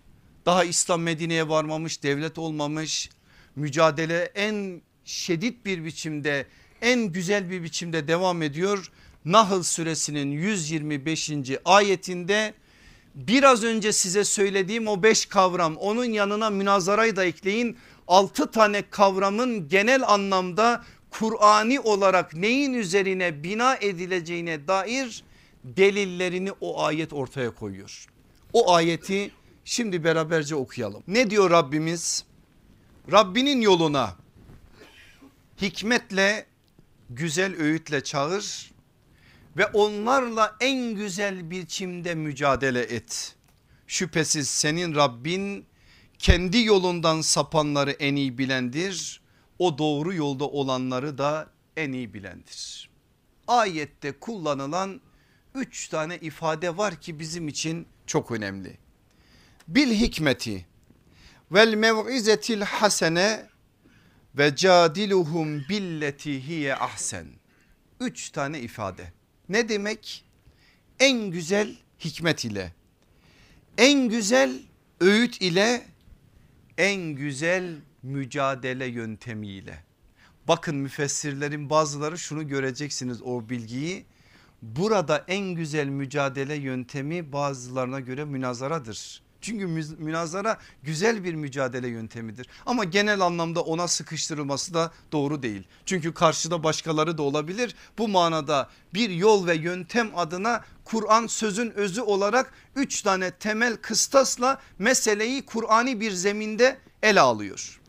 daha İslam Medine'ye varmamış devlet olmamış mücadele en şiddet bir biçimde en güzel bir biçimde devam ediyor. Nahl suresinin 125. ayetinde biraz önce size söylediğim o beş kavram onun yanına münazarayı da ekleyin. Altı tane kavramın genel anlamda Kur'ani olarak neyin üzerine bina edileceğine dair delillerini o ayet ortaya koyuyor. O ayeti şimdi beraberce okuyalım. Ne diyor Rabbimiz? Rabbinin yoluna hikmetle güzel öğütle çağır ve onlarla en güzel biçimde mücadele et. Şüphesiz senin Rabbin kendi yolundan sapanları en iyi bilendir. O doğru yolda olanları da en iyi bilendir. Ayette kullanılan üç tane ifade var ki bizim için çok önemli. Bil hikmeti vel mev'izetil hasene ve cadiluhum billeti hiye ahsen. Üç tane ifade. Ne demek? En güzel hikmet ile, en güzel öğüt ile, en güzel mücadele yöntemiyle. Bakın müfessirlerin bazıları şunu göreceksiniz o bilgiyi. Burada en güzel mücadele yöntemi bazılarına göre münazaradır. Çünkü münazara güzel bir mücadele yöntemidir. Ama genel anlamda ona sıkıştırılması da doğru değil. Çünkü karşıda başkaları da olabilir. Bu manada bir yol ve yöntem adına Kur'an sözün özü olarak üç tane temel kıstasla meseleyi Kur'ani bir zeminde ele alıyor.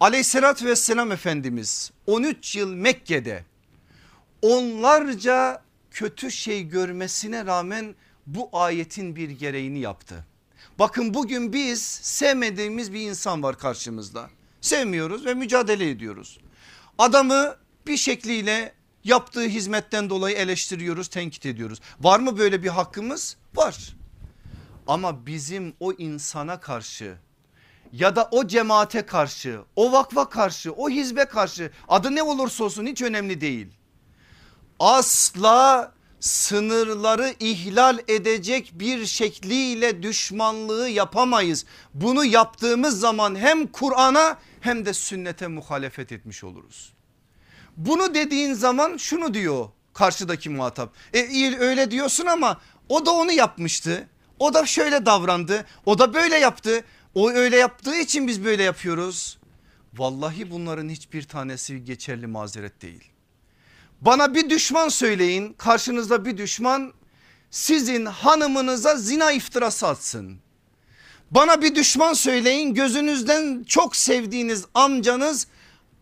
Aleyhissalatü vesselam Efendimiz 13 yıl Mekke'de onlarca kötü şey görmesine rağmen bu ayetin bir gereğini yaptı. Bakın bugün biz sevmediğimiz bir insan var karşımızda. Sevmiyoruz ve mücadele ediyoruz. Adamı bir şekliyle yaptığı hizmetten dolayı eleştiriyoruz, tenkit ediyoruz. Var mı böyle bir hakkımız? Var. Ama bizim o insana karşı ya da o cemaate karşı, o vakfa karşı, o hizbe karşı adı ne olursa olsun hiç önemli değil. Asla sınırları ihlal edecek bir şekliyle düşmanlığı yapamayız. Bunu yaptığımız zaman hem Kur'an'a hem de sünnete muhalefet etmiş oluruz. Bunu dediğin zaman şunu diyor karşıdaki muhatap. E öyle diyorsun ama o da onu yapmıştı. O da şöyle davrandı. O da böyle yaptı. O öyle yaptığı için biz böyle yapıyoruz. Vallahi bunların hiçbir tanesi geçerli mazeret değil. Bana bir düşman söyleyin karşınızda bir düşman sizin hanımınıza zina iftirası atsın. Bana bir düşman söyleyin gözünüzden çok sevdiğiniz amcanız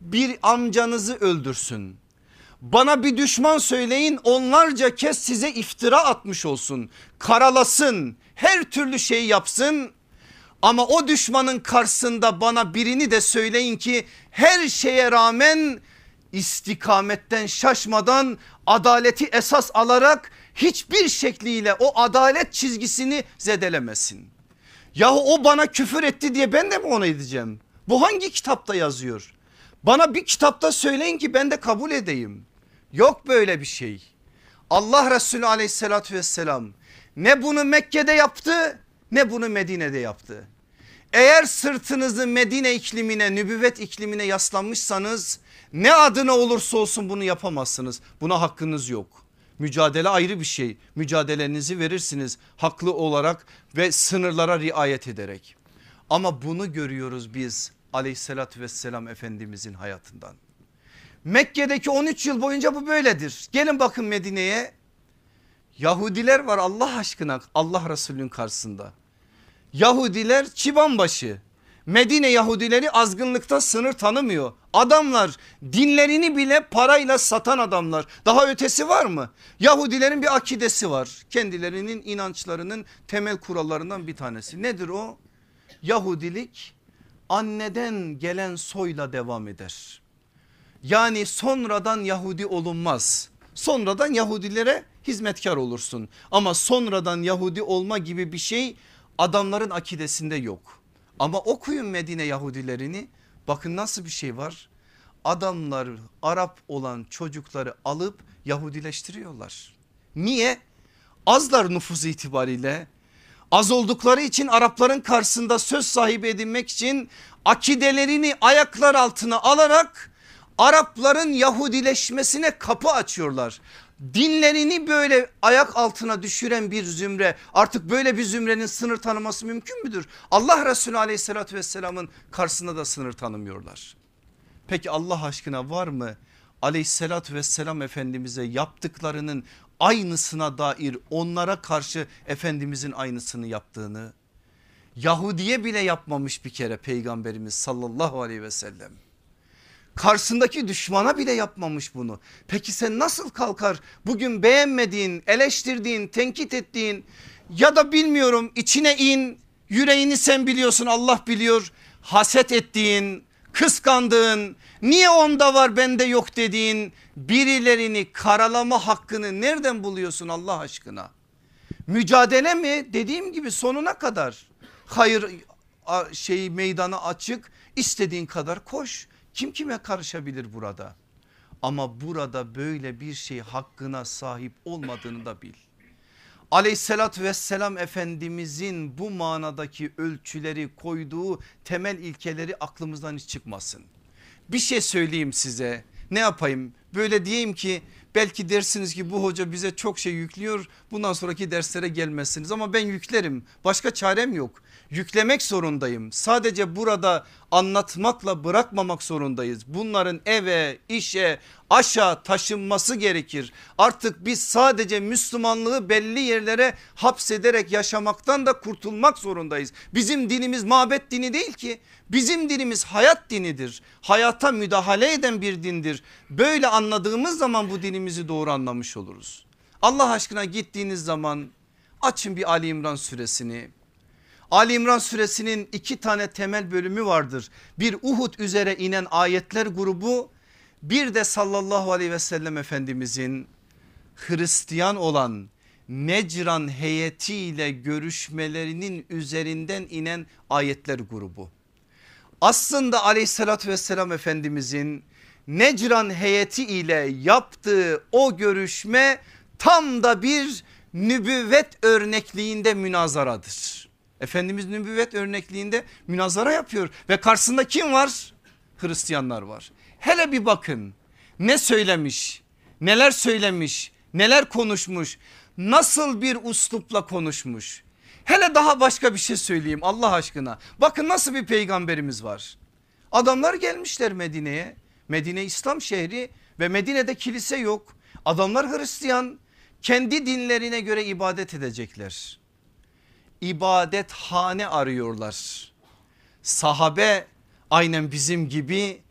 bir amcanızı öldürsün. Bana bir düşman söyleyin onlarca kez size iftira atmış olsun. Karalasın her türlü şey yapsın. Ama o düşmanın karşısında bana birini de söyleyin ki her şeye rağmen istikametten şaşmadan adaleti esas alarak hiçbir şekliyle o adalet çizgisini zedelemesin. Yahu o bana küfür etti diye ben de mi ona edeceğim? Bu hangi kitapta yazıyor? Bana bir kitapta söyleyin ki ben de kabul edeyim. Yok böyle bir şey. Allah Resulü aleyhissalatü vesselam ne bunu Mekke'de yaptı ne bunu Medine'de yaptı. Eğer sırtınızı Medine iklimine nübüvvet iklimine yaslanmışsanız ne adına olursa olsun bunu yapamazsınız. Buna hakkınız yok. Mücadele ayrı bir şey. Mücadelenizi verirsiniz haklı olarak ve sınırlara riayet ederek. Ama bunu görüyoruz biz aleyhissalatü vesselam efendimizin hayatından. Mekke'deki 13 yıl boyunca bu böyledir. Gelin bakın Medine'ye. Yahudiler var Allah aşkına Allah Resulü'nün karşısında. Yahudiler çibanbaşı. Medine Yahudileri azgınlıkta sınır tanımıyor. Adamlar dinlerini bile parayla satan adamlar. Daha ötesi var mı? Yahudilerin bir akidesi var. Kendilerinin inançlarının temel kurallarından bir tanesi. Nedir o? Yahudilik anneden gelen soyla devam eder. Yani sonradan Yahudi olunmaz. Sonradan Yahudilere hizmetkar olursun. Ama sonradan Yahudi olma gibi bir şey adamların akidesinde yok. Ama okuyun Medine Yahudilerini bakın nasıl bir şey var. Adamlar Arap olan çocukları alıp Yahudileştiriyorlar. Niye? Azlar nüfus itibariyle az oldukları için Arapların karşısında söz sahibi edinmek için akidelerini ayaklar altına alarak Arapların Yahudileşmesine kapı açıyorlar. Dinlerini böyle ayak altına düşüren bir zümre artık böyle bir zümrenin sınır tanıması mümkün müdür? Allah Resulü aleyhissalatü vesselamın karşısında da sınır tanımıyorlar. Peki Allah aşkına var mı aleyhissalatü vesselam efendimize yaptıklarının aynısına dair onlara karşı Efendimizin aynısını yaptığını Yahudiye bile yapmamış bir kere peygamberimiz sallallahu aleyhi ve sellem. Karşısındaki düşmana bile yapmamış bunu. Peki sen nasıl kalkar bugün beğenmediğin, eleştirdiğin, tenkit ettiğin ya da bilmiyorum içine in, yüreğini sen biliyorsun Allah biliyor. Haset ettiğin, kıskandığın, niye onda var bende yok dediğin birilerini karalama hakkını nereden buluyorsun Allah aşkına? Mücadele mi? Dediğim gibi sonuna kadar. Hayır şey meydanı açık istediğin kadar koş. Kim kime karışabilir burada? Ama burada böyle bir şey hakkına sahip olmadığını da bil. Aleyhissalatü vesselam Efendimizin bu manadaki ölçüleri koyduğu temel ilkeleri aklımızdan hiç çıkmasın. Bir şey söyleyeyim size ne yapayım böyle diyeyim ki belki dersiniz ki bu hoca bize çok şey yüklüyor bundan sonraki derslere gelmezsiniz ama ben yüklerim başka çarem yok yüklemek zorundayım. Sadece burada anlatmakla bırakmamak zorundayız. Bunların eve, işe, aşağı taşınması gerekir. Artık biz sadece Müslümanlığı belli yerlere hapsederek yaşamaktan da kurtulmak zorundayız. Bizim dinimiz mabet dini değil ki. Bizim dinimiz hayat dinidir. Hayata müdahale eden bir dindir. Böyle anladığımız zaman bu dinimizi doğru anlamış oluruz. Allah aşkına gittiğiniz zaman açın bir Ali İmran suresini Ali İmran suresinin iki tane temel bölümü vardır. Bir Uhud üzere inen ayetler grubu bir de sallallahu aleyhi ve sellem efendimizin Hristiyan olan Necran heyetiyle görüşmelerinin üzerinden inen ayetler grubu. Aslında aleyhissalatü vesselam efendimizin Necran heyeti ile yaptığı o görüşme tam da bir nübüvvet örnekliğinde münazaradır. Efendimiz nübüvvet örnekliğinde münazara yapıyor ve karşısında kim var? Hristiyanlar var. Hele bir bakın ne söylemiş, neler söylemiş, neler konuşmuş, nasıl bir uslupla konuşmuş. Hele daha başka bir şey söyleyeyim Allah aşkına. Bakın nasıl bir peygamberimiz var. Adamlar gelmişler Medine'ye. Medine İslam şehri ve Medine'de kilise yok. Adamlar Hristiyan kendi dinlerine göre ibadet edecekler. İbadet hane arıyorlar. Sahabe aynen bizim gibi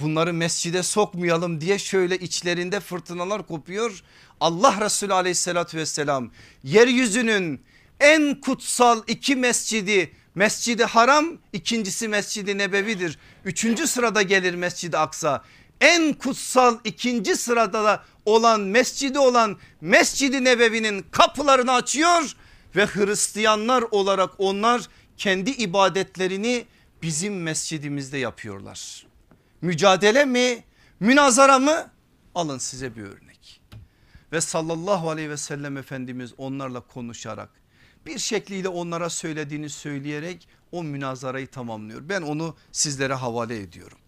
bunları mescide sokmayalım diye şöyle içlerinde fırtınalar kopuyor. Allah Resulü aleyhissalatü vesselam yeryüzünün en kutsal iki mescidi Mescidi Haram ikincisi Mescidi Nebevidir. Üçüncü sırada gelir Mescidi Aksa. En kutsal ikinci sırada da olan mescidi olan Mescidi Nebevi'nin kapılarını açıyor ve Hristiyanlar olarak onlar kendi ibadetlerini bizim mescidimizde yapıyorlar. Mücadele mi münazara mı alın size bir örnek. Ve sallallahu aleyhi ve sellem Efendimiz onlarla konuşarak bir şekliyle onlara söylediğini söyleyerek o münazarayı tamamlıyor. Ben onu sizlere havale ediyorum.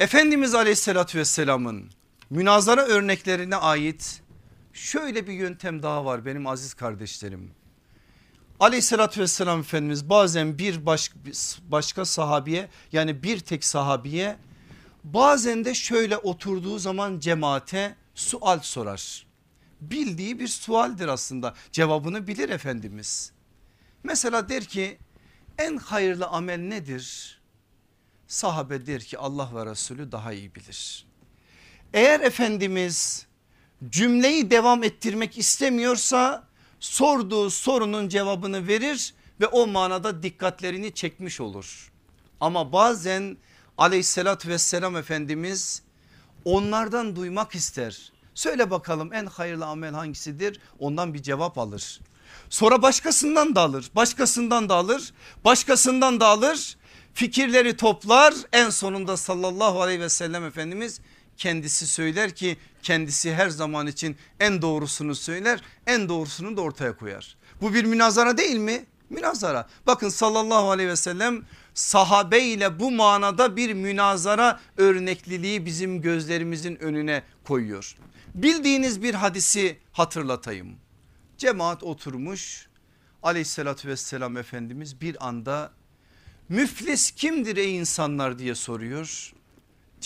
Efendimiz aleyhissalatü vesselamın münazara örneklerine ait şöyle bir yöntem daha var benim aziz kardeşlerim. Aleyhissalatü vesselam Efendimiz bazen bir baş, başka sahabiye yani bir tek sahabiye bazen de şöyle oturduğu zaman cemaate sual sorar. Bildiği bir sualdir aslında cevabını bilir Efendimiz. Mesela der ki en hayırlı amel nedir? Sahabe der ki Allah ve Resulü daha iyi bilir. Eğer Efendimiz cümleyi devam ettirmek istemiyorsa sorduğu sorunun cevabını verir ve o manada dikkatlerini çekmiş olur. Ama bazen aleyhissalatü vesselam Efendimiz onlardan duymak ister. Söyle bakalım en hayırlı amel hangisidir ondan bir cevap alır. Sonra başkasından da alır başkasından da alır başkasından da alır fikirleri toplar en sonunda sallallahu aleyhi ve sellem Efendimiz kendisi söyler ki kendisi her zaman için en doğrusunu söyler en doğrusunu da ortaya koyar. Bu bir münazara değil mi? Münazara. Bakın sallallahu aleyhi ve sellem sahabe ile bu manada bir münazara örnekliliği bizim gözlerimizin önüne koyuyor. Bildiğiniz bir hadisi hatırlatayım. Cemaat oturmuş aleyhissalatü vesselam Efendimiz bir anda müflis kimdir ey insanlar diye soruyor.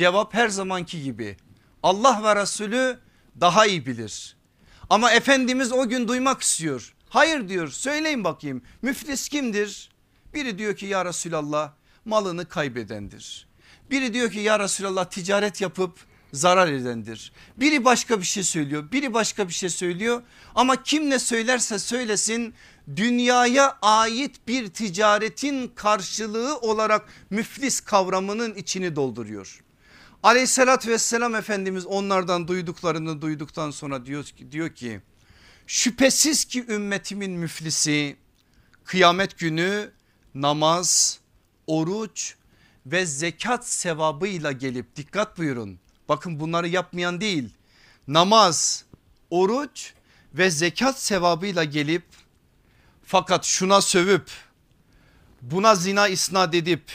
Cevap her zamanki gibi Allah ve Resulü daha iyi bilir. Ama Efendimiz o gün duymak istiyor. Hayır diyor söyleyin bakayım müflis kimdir? Biri diyor ki ya Resulallah malını kaybedendir. Biri diyor ki ya Resulallah ticaret yapıp zarar edendir. Biri başka bir şey söylüyor biri başka bir şey söylüyor ama kim ne söylerse söylesin dünyaya ait bir ticaretin karşılığı olarak müflis kavramının içini dolduruyor. Aleyhissalatü vesselam Efendimiz onlardan duyduklarını duyduktan sonra diyor ki, diyor ki şüphesiz ki ümmetimin müflisi kıyamet günü namaz, oruç ve zekat sevabıyla gelip dikkat buyurun. Bakın bunları yapmayan değil namaz, oruç ve zekat sevabıyla gelip fakat şuna sövüp buna zina isnat edip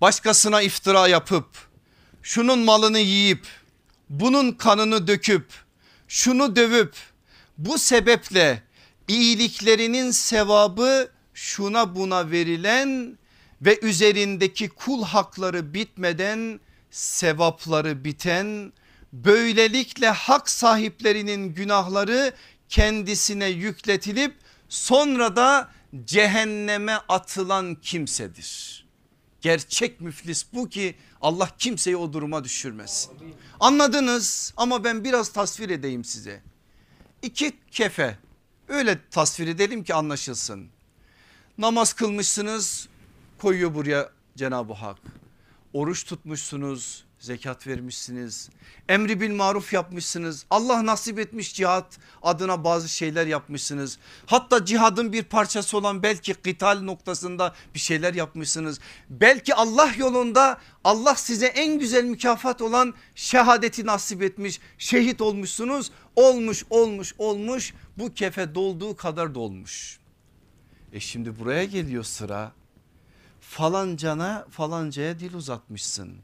başkasına iftira yapıp şunun malını yiyip bunun kanını döküp şunu dövüp bu sebeple iyiliklerinin sevabı şuna buna verilen ve üzerindeki kul hakları bitmeden sevapları biten böylelikle hak sahiplerinin günahları kendisine yükletilip sonra da cehenneme atılan kimsedir. Gerçek müflis bu ki Allah kimseyi o duruma düşürmesin. Anladınız ama ben biraz tasvir edeyim size. İki kefe öyle tasvir edelim ki anlaşılsın. Namaz kılmışsınız koyuyor buraya Cenab-ı Hak. Oruç tutmuşsunuz zekat vermişsiniz. Emri bil maruf yapmışsınız. Allah nasip etmiş cihat adına bazı şeyler yapmışsınız. Hatta cihadın bir parçası olan belki kıtal noktasında bir şeyler yapmışsınız. Belki Allah yolunda Allah size en güzel mükafat olan şehadeti nasip etmiş. Şehit olmuşsunuz. Olmuş olmuş olmuş bu kefe dolduğu kadar dolmuş. E şimdi buraya geliyor sıra falancana falancaya dil uzatmışsın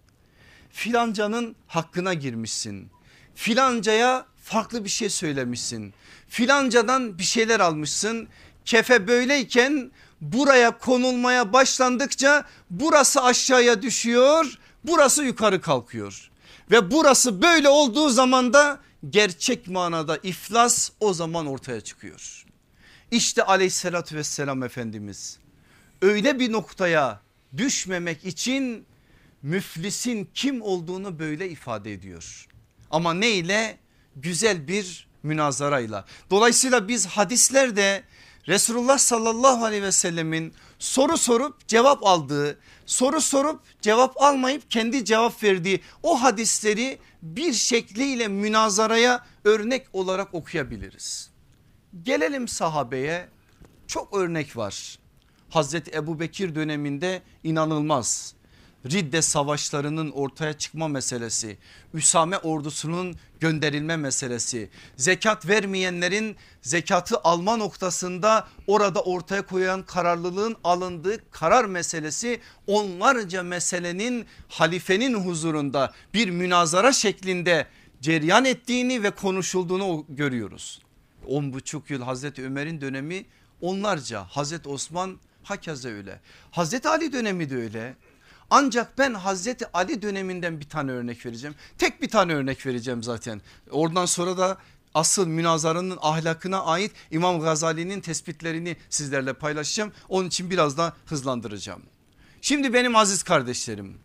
filancanın hakkına girmişsin. Filancaya farklı bir şey söylemişsin. Filancadan bir şeyler almışsın. Kefe böyleyken buraya konulmaya başlandıkça burası aşağıya düşüyor burası yukarı kalkıyor. Ve burası böyle olduğu zaman da gerçek manada iflas o zaman ortaya çıkıyor. İşte aleyhissalatü vesselam Efendimiz öyle bir noktaya düşmemek için müflisin kim olduğunu böyle ifade ediyor. Ama ne ile? Güzel bir münazarayla. Dolayısıyla biz hadislerde Resulullah sallallahu aleyhi ve sellemin soru sorup cevap aldığı, soru sorup cevap almayıp kendi cevap verdiği o hadisleri bir şekliyle münazaraya örnek olarak okuyabiliriz. Gelelim sahabeye çok örnek var. Hazreti Ebu Bekir döneminde inanılmaz Ridde savaşlarının ortaya çıkma meselesi, Üsame ordusunun gönderilme meselesi, zekat vermeyenlerin zekatı alma noktasında orada ortaya koyan kararlılığın alındığı karar meselesi onlarca meselenin halifenin huzurunda bir münazara şeklinde ceryan ettiğini ve konuşulduğunu görüyoruz. 10 buçuk yıl Hazreti Ömer'in dönemi onlarca Hazreti Osman hakeza öyle. Hazreti Ali dönemi de öyle. Ancak ben Hazreti Ali döneminden bir tane örnek vereceğim. Tek bir tane örnek vereceğim zaten. Oradan sonra da asıl münazarının ahlakına ait İmam Gazali'nin tespitlerini sizlerle paylaşacağım. Onun için biraz daha hızlandıracağım. Şimdi benim aziz kardeşlerim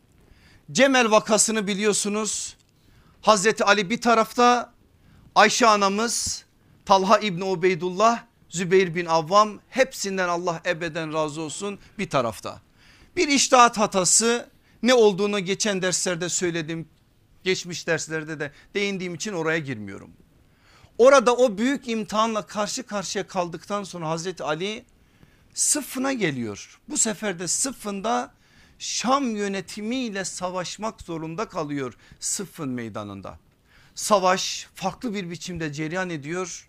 Cemel vakasını biliyorsunuz. Hazreti Ali bir tarafta Ayşe anamız Talha İbni Ubeydullah Zübeyir bin Avvam hepsinden Allah ebeden razı olsun bir tarafta. Bir iştahat hatası ne olduğunu geçen derslerde söyledim. Geçmiş derslerde de değindiğim için oraya girmiyorum. Orada o büyük imtihanla karşı karşıya kaldıktan sonra Hazreti Ali sıfına geliyor. Bu sefer de sıfında Şam yönetimiyle savaşmak zorunda kalıyor sıfın meydanında. Savaş farklı bir biçimde cereyan ediyor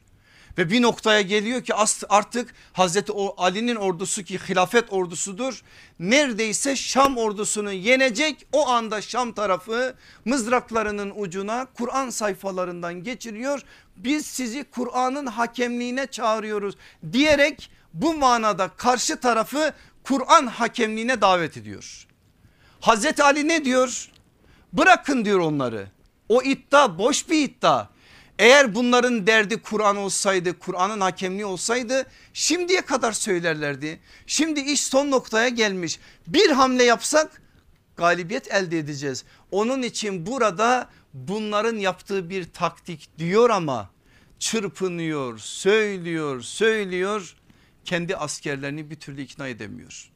ve bir noktaya geliyor ki artık Hazreti Ali'nin ordusu ki hilafet ordusudur. Neredeyse Şam ordusunu yenecek o anda Şam tarafı mızraklarının ucuna Kur'an sayfalarından geçiriyor. Biz sizi Kur'an'ın hakemliğine çağırıyoruz diyerek bu manada karşı tarafı Kur'an hakemliğine davet ediyor. Hazreti Ali ne diyor? Bırakın diyor onları. O iddia boş bir iddia. Eğer bunların derdi Kur'an olsaydı Kur'an'ın hakemliği olsaydı şimdiye kadar söylerlerdi. Şimdi iş son noktaya gelmiş bir hamle yapsak galibiyet elde edeceğiz. Onun için burada bunların yaptığı bir taktik diyor ama çırpınıyor söylüyor söylüyor kendi askerlerini bir türlü ikna edemiyor.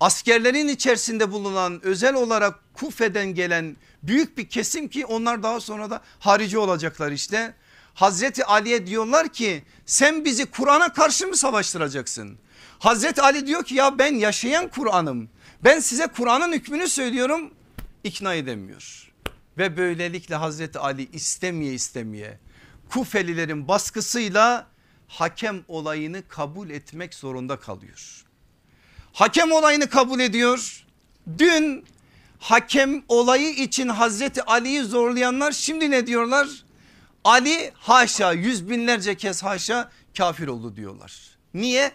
Askerlerin içerisinde bulunan özel olarak Kufe'den gelen büyük bir kesim ki onlar daha sonra da harici olacaklar işte. Hazreti Ali'ye diyorlar ki sen bizi Kur'an'a karşı mı savaştıracaksın? Hazreti Ali diyor ki ya ben yaşayan Kur'an'ım. Ben size Kur'an'ın hükmünü söylüyorum ikna edemiyor. Ve böylelikle Hazreti Ali istemeye istemeye Kufelilerin baskısıyla hakem olayını kabul etmek zorunda kalıyor. Hakem olayını kabul ediyor. Dün hakem olayı için Hazreti Ali'yi zorlayanlar şimdi ne diyorlar? Ali haşa yüz binlerce kez haşa kafir oldu diyorlar. Niye?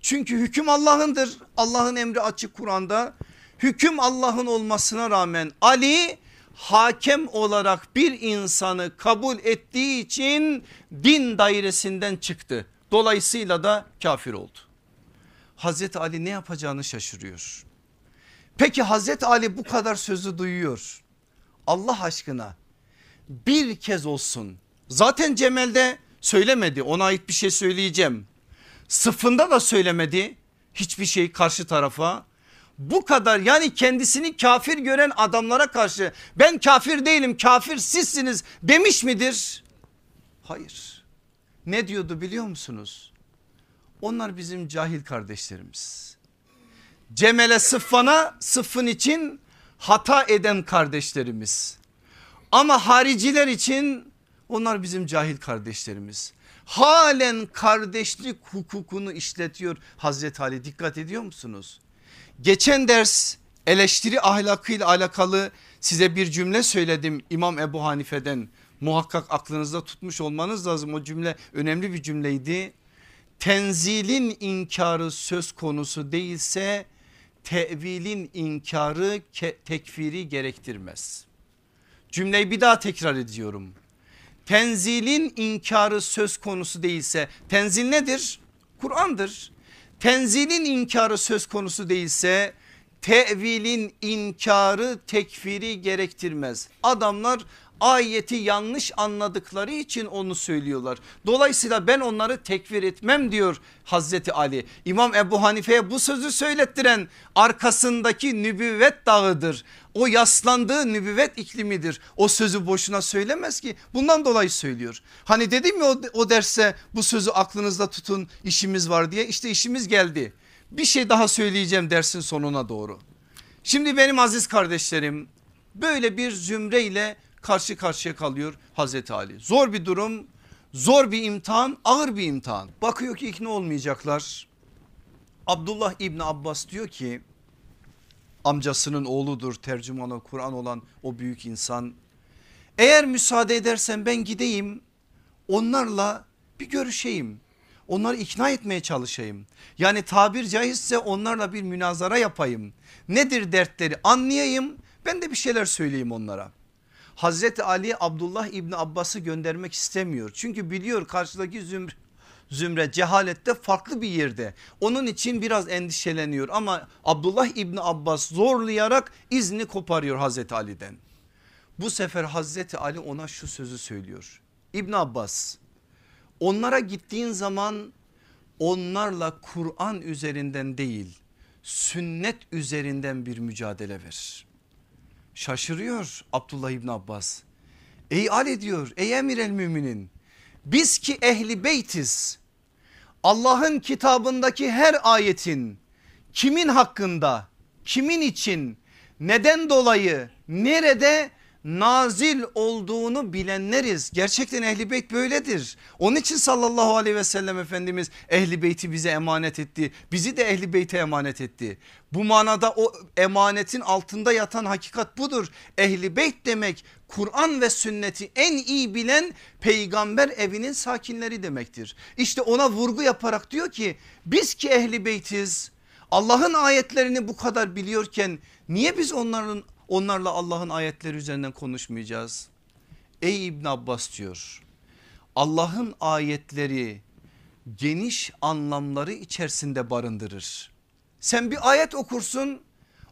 Çünkü hüküm Allah'ındır. Allah'ın emri açık Kur'an'da. Hüküm Allah'ın olmasına rağmen Ali hakem olarak bir insanı kabul ettiği için din dairesinden çıktı. Dolayısıyla da kafir oldu. Hazreti Ali ne yapacağını şaşırıyor. Peki Hazreti Ali bu kadar sözü duyuyor. Allah aşkına bir kez olsun zaten Cemel'de söylemedi ona ait bir şey söyleyeceğim. Sıfında da söylemedi hiçbir şey karşı tarafa. Bu kadar yani kendisini kafir gören adamlara karşı ben kafir değilim kafir sizsiniz demiş midir? Hayır. Ne diyordu biliyor musunuz? Onlar bizim cahil kardeşlerimiz. Cemele sıffana sıffın için hata eden kardeşlerimiz. Ama hariciler için onlar bizim cahil kardeşlerimiz. Halen kardeşlik hukukunu işletiyor Hazreti Ali dikkat ediyor musunuz? Geçen ders eleştiri ahlakıyla alakalı size bir cümle söyledim İmam Ebu Hanife'den. Muhakkak aklınızda tutmuş olmanız lazım o cümle önemli bir cümleydi. Tenzilin inkarı söz konusu değilse tevilin inkarı tekfiri gerektirmez. Cümleyi bir daha tekrar ediyorum. Tenzilin inkarı söz konusu değilse tenzil nedir? Kur'an'dır. Tenzilin inkarı söz konusu değilse tevilin inkarı tekfiri gerektirmez. Adamlar ayeti yanlış anladıkları için onu söylüyorlar. Dolayısıyla ben onları tekfir etmem diyor Hazreti Ali. İmam Ebu Hanife'ye bu sözü söylettiren arkasındaki nübüvvet dağıdır. O yaslandığı nübüvvet iklimidir. O sözü boşuna söylemez ki bundan dolayı söylüyor. Hani dedim mi o, o derse bu sözü aklınızda tutun işimiz var diye işte işimiz geldi. Bir şey daha söyleyeceğim dersin sonuna doğru. Şimdi benim aziz kardeşlerim böyle bir zümreyle karşı karşıya kalıyor Hazreti Ali. Zor bir durum, zor bir imtihan, ağır bir imtihan. Bakıyor ki ikna olmayacaklar. Abdullah İbni Abbas diyor ki amcasının oğludur tercümanı Kur'an olan o büyük insan. Eğer müsaade edersen ben gideyim onlarla bir görüşeyim. Onları ikna etmeye çalışayım. Yani tabir caizse onlarla bir münazara yapayım. Nedir dertleri anlayayım ben de bir şeyler söyleyeyim onlara. Hazreti Ali Abdullah İbni Abbas'ı göndermek istemiyor. Çünkü biliyor karşıdaki zümre, zümre cehalette farklı bir yerde. Onun için biraz endişeleniyor ama Abdullah İbni Abbas zorlayarak izni koparıyor Hazreti Ali'den. Bu sefer Hazreti Ali ona şu sözü söylüyor. İbn Abbas onlara gittiğin zaman onlarla Kur'an üzerinden değil sünnet üzerinden bir mücadele ver. Şaşırıyor Abdullah İbn Abbas. Ey Ali diyor ey emir el müminin biz ki ehli beytiz Allah'ın kitabındaki her ayetin kimin hakkında kimin için neden dolayı nerede nazil olduğunu bilenleriz. Gerçekten ehli beyt böyledir. Onun için sallallahu aleyhi ve sellem Efendimiz ehli beyti bize emanet etti. Bizi de ehli beyte emanet etti. Bu manada o emanetin altında yatan hakikat budur. Ehli beyt demek Kur'an ve sünneti en iyi bilen peygamber evinin sakinleri demektir. İşte ona vurgu yaparak diyor ki biz ki ehli beytiz Allah'ın ayetlerini bu kadar biliyorken niye biz onların Onlarla Allah'ın ayetleri üzerinden konuşmayacağız. Ey İbn Abbas diyor Allah'ın ayetleri geniş anlamları içerisinde barındırır. Sen bir ayet okursun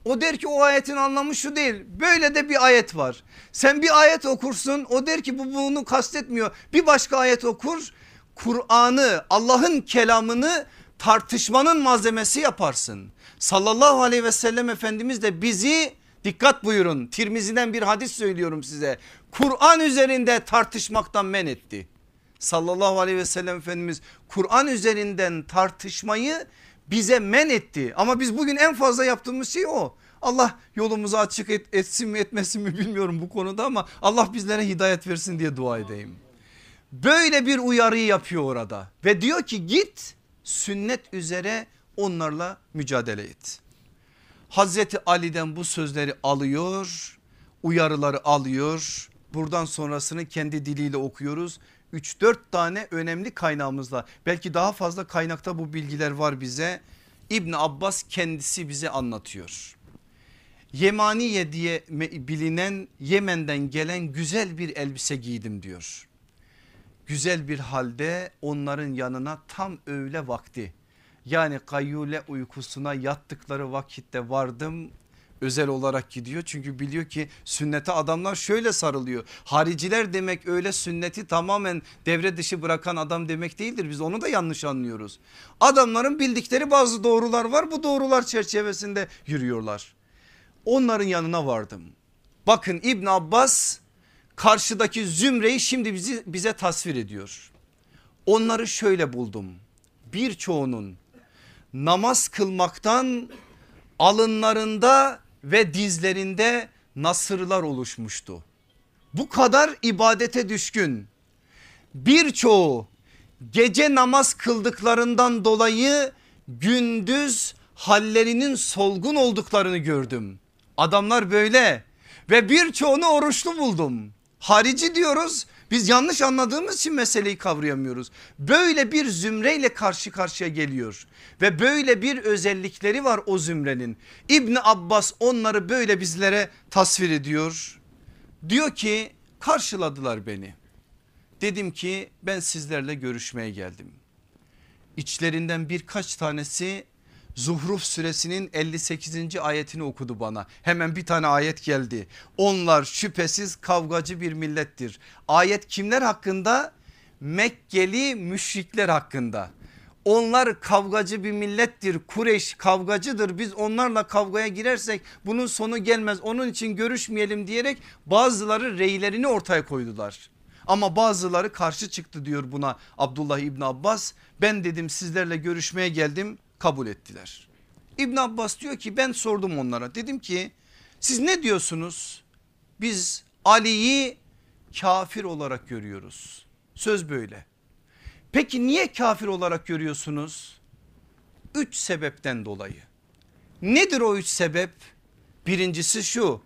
o der ki o ayetin anlamı şu değil böyle de bir ayet var. Sen bir ayet okursun o der ki bu bunu kastetmiyor. Bir başka ayet okur Kur'an'ı Allah'ın kelamını tartışmanın malzemesi yaparsın. Sallallahu aleyhi ve sellem Efendimiz de bizi Dikkat buyurun Tirmizi'den bir hadis söylüyorum size. Kur'an üzerinde tartışmaktan men etti. Sallallahu aleyhi ve sellem Efendimiz Kur'an üzerinden tartışmayı bize men etti. Ama biz bugün en fazla yaptığımız şey o. Allah yolumuzu açık et, etsin mi etmesin mi bilmiyorum bu konuda ama Allah bizlere hidayet versin diye dua edeyim. Böyle bir uyarıyı yapıyor orada ve diyor ki git sünnet üzere onlarla mücadele et. Hazreti Ali'den bu sözleri alıyor uyarıları alıyor buradan sonrasını kendi diliyle okuyoruz 3-4 tane önemli kaynağımızla belki daha fazla kaynakta bu bilgiler var bize İbn Abbas kendisi bize anlatıyor. Yemaniye diye bilinen Yemen'den gelen güzel bir elbise giydim diyor. Güzel bir halde onların yanına tam öğle vakti yani kayyule uykusuna yattıkları vakitte vardım özel olarak gidiyor. Çünkü biliyor ki sünnete adamlar şöyle sarılıyor. Hariciler demek öyle sünneti tamamen devre dışı bırakan adam demek değildir. Biz onu da yanlış anlıyoruz. Adamların bildikleri bazı doğrular var. Bu doğrular çerçevesinde yürüyorlar. Onların yanına vardım. Bakın İbn Abbas karşıdaki zümreyi şimdi bizi, bize tasvir ediyor. Onları şöyle buldum. Birçoğunun namaz kılmaktan alınlarında ve dizlerinde nasırlar oluşmuştu. Bu kadar ibadete düşkün birçoğu gece namaz kıldıklarından dolayı gündüz hallerinin solgun olduklarını gördüm. Adamlar böyle ve birçoğunu oruçlu buldum. Harici diyoruz biz yanlış anladığımız için meseleyi kavrayamıyoruz. Böyle bir zümreyle karşı karşıya geliyor ve böyle bir özellikleri var o zümrenin. İbni Abbas onları böyle bizlere tasvir ediyor. Diyor ki karşıladılar beni. Dedim ki ben sizlerle görüşmeye geldim. İçlerinden birkaç tanesi Zuhruf suresinin 58. ayetini okudu bana. Hemen bir tane ayet geldi. Onlar şüphesiz kavgacı bir millettir. Ayet kimler hakkında? Mekkeli müşrikler hakkında. Onlar kavgacı bir millettir. Kureyş kavgacıdır. Biz onlarla kavgaya girersek bunun sonu gelmez. Onun için görüşmeyelim diyerek bazıları reylerini ortaya koydular. Ama bazıları karşı çıktı diyor buna Abdullah İbn Abbas. Ben dedim sizlerle görüşmeye geldim kabul ettiler. İbn Abbas diyor ki ben sordum onlara dedim ki siz ne diyorsunuz? Biz Ali'yi kafir olarak görüyoruz. Söz böyle. Peki niye kafir olarak görüyorsunuz? Üç sebepten dolayı. Nedir o üç sebep? Birincisi şu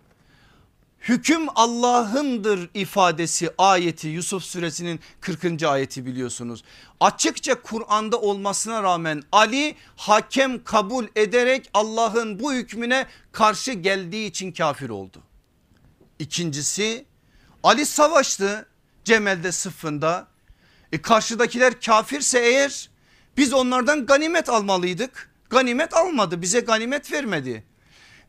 hüküm Allah'ındır ifadesi ayeti Yusuf suresinin 40. ayeti biliyorsunuz. Açıkça Kur'an'da olmasına rağmen Ali hakem kabul ederek Allah'ın bu hükmüne karşı geldiği için kafir oldu. İkincisi Ali savaştı Cemel'de sıfında. E karşıdakiler kafirse eğer biz onlardan ganimet almalıydık. Ganimet almadı bize ganimet vermedi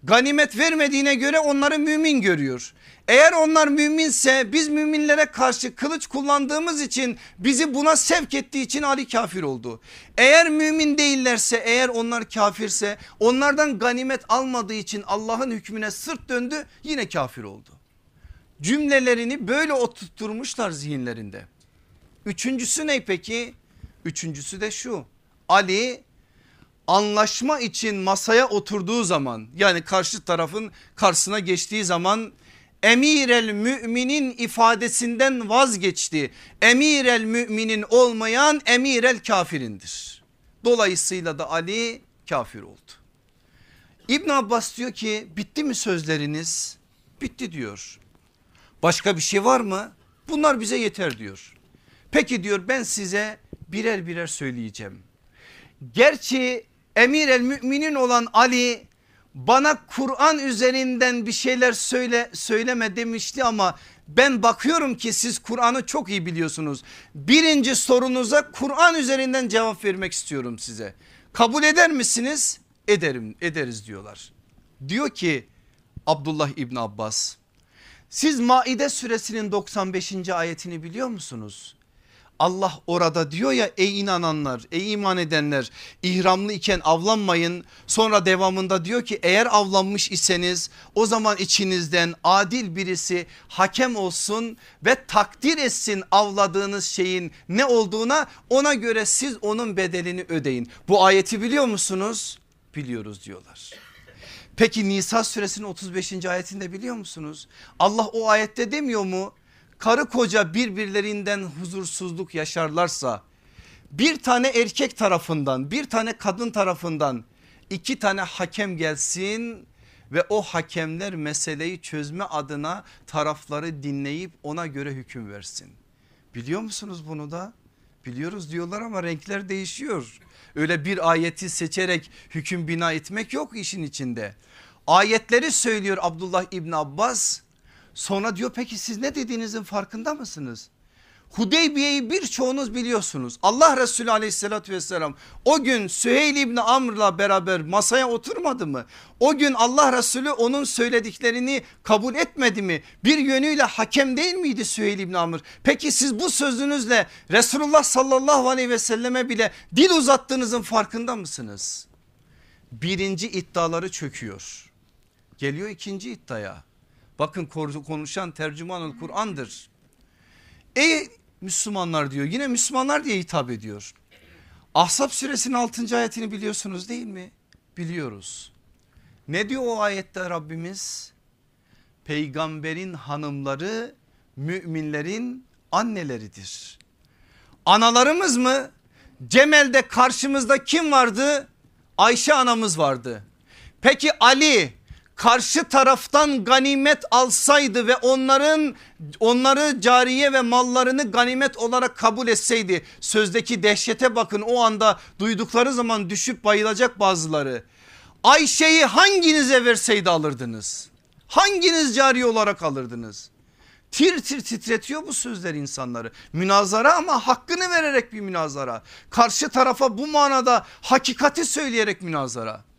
ganimet vermediğine göre onları mümin görüyor. Eğer onlar müminse biz müminlere karşı kılıç kullandığımız için bizi buna sevk ettiği için Ali kafir oldu. Eğer mümin değillerse eğer onlar kafirse onlardan ganimet almadığı için Allah'ın hükmüne sırt döndü yine kafir oldu. Cümlelerini böyle oturtturmuşlar zihinlerinde. Üçüncüsü ne peki? Üçüncüsü de şu Ali anlaşma için masaya oturduğu zaman yani karşı tarafın karşısına geçtiği zaman emir el müminin ifadesinden vazgeçti. Emir el müminin olmayan emir el kafirindir. Dolayısıyla da Ali kafir oldu. İbn Abbas diyor ki bitti mi sözleriniz? Bitti diyor. Başka bir şey var mı? Bunlar bize yeter diyor. Peki diyor ben size birer birer söyleyeceğim. Gerçi emir el müminin olan Ali bana Kur'an üzerinden bir şeyler söyle söyleme demişti ama ben bakıyorum ki siz Kur'an'ı çok iyi biliyorsunuz. Birinci sorunuza Kur'an üzerinden cevap vermek istiyorum size. Kabul eder misiniz? Ederim ederiz diyorlar. Diyor ki Abdullah İbn Abbas siz Maide suresinin 95. ayetini biliyor musunuz? Allah orada diyor ya ey inananlar ey iman edenler ihramlı iken avlanmayın. Sonra devamında diyor ki eğer avlanmış iseniz o zaman içinizden adil birisi hakem olsun ve takdir etsin avladığınız şeyin ne olduğuna ona göre siz onun bedelini ödeyin. Bu ayeti biliyor musunuz? Biliyoruz diyorlar. Peki Nisa suresinin 35. ayetinde biliyor musunuz? Allah o ayette demiyor mu? Karı koca birbirlerinden huzursuzluk yaşarlarsa bir tane erkek tarafından bir tane kadın tarafından iki tane hakem gelsin ve o hakemler meseleyi çözme adına tarafları dinleyip ona göre hüküm versin. Biliyor musunuz bunu da? Biliyoruz diyorlar ama renkler değişiyor. Öyle bir ayeti seçerek hüküm bina etmek yok işin içinde. Ayetleri söylüyor Abdullah İbn Abbas Sonra diyor peki siz ne dediğinizin farkında mısınız? Hudeybiye'yi birçoğunuz biliyorsunuz. Allah Resulü aleyhissalatü vesselam o gün Süheyl İbni Amr'la beraber masaya oturmadı mı? O gün Allah Resulü onun söylediklerini kabul etmedi mi? Bir yönüyle hakem değil miydi Süheyl İbni Amr? Peki siz bu sözünüzle Resulullah sallallahu aleyhi ve selleme bile dil uzattığınızın farkında mısınız? Birinci iddiaları çöküyor. Geliyor ikinci iddiaya. Bakın konuşan tercümanul Kur'an'dır. Ey Müslümanlar diyor yine Müslümanlar diye hitap ediyor. Ahzab suresinin 6. ayetini biliyorsunuz değil mi? Biliyoruz. Ne diyor o ayette Rabbimiz? Peygamberin hanımları müminlerin anneleridir. Analarımız mı? Cemel'de karşımızda kim vardı? Ayşe anamız vardı. Peki Ali karşı taraftan ganimet alsaydı ve onların onları cariye ve mallarını ganimet olarak kabul etseydi sözdeki dehşete bakın o anda duydukları zaman düşüp bayılacak bazıları. Ayşe'yi hanginize verseydi alırdınız? Hanginiz cariye olarak alırdınız? Tir tir titretiyor bu sözler insanları. Münazara ama hakkını vererek bir münazara. Karşı tarafa bu manada hakikati söyleyerek münazara.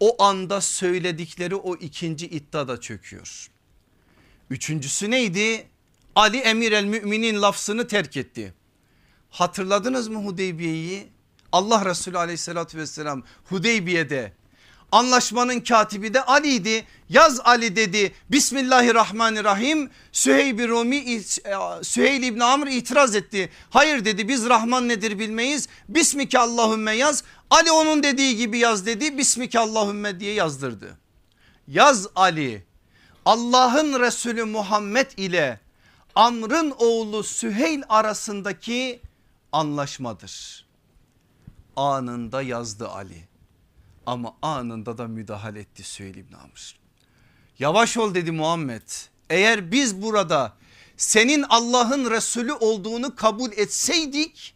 O anda söyledikleri o ikinci iddia da çöküyor. Üçüncüsü neydi? Ali emir el müminin lafzını terk etti. Hatırladınız mı Hudeybiye'yi? Allah Resulü aleyhissalatü vesselam Hudeybiye'de anlaşmanın katibi de Ali'ydi. Yaz Ali dedi Bismillahirrahmanirrahim. Süheyb Rumi e, Süheyl İbni Amr itiraz etti. Hayır dedi biz Rahman nedir bilmeyiz. Bismike Allahümme yaz. Ali onun dediği gibi yaz dedi. Bismike Allahümme diye yazdırdı. Yaz Ali Allah'ın Resulü Muhammed ile Amr'ın oğlu Süheyl arasındaki anlaşmadır. Anında yazdı Ali ama anında da müdahale etti Süheyl İbn Amr. Yavaş ol dedi Muhammed eğer biz burada senin Allah'ın Resulü olduğunu kabul etseydik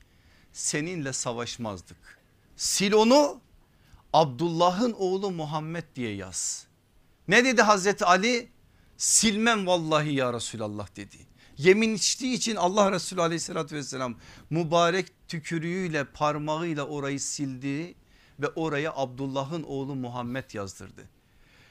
seninle savaşmazdık. Sil onu Abdullah'ın oğlu Muhammed diye yaz. Ne dedi Hazreti Ali? Silmem vallahi ya Resulallah dedi. Yemin içtiği için Allah Resulü aleyhissalatü vesselam mübarek tükürüğüyle parmağıyla orayı sildi ve oraya Abdullah'ın oğlu Muhammed yazdırdı.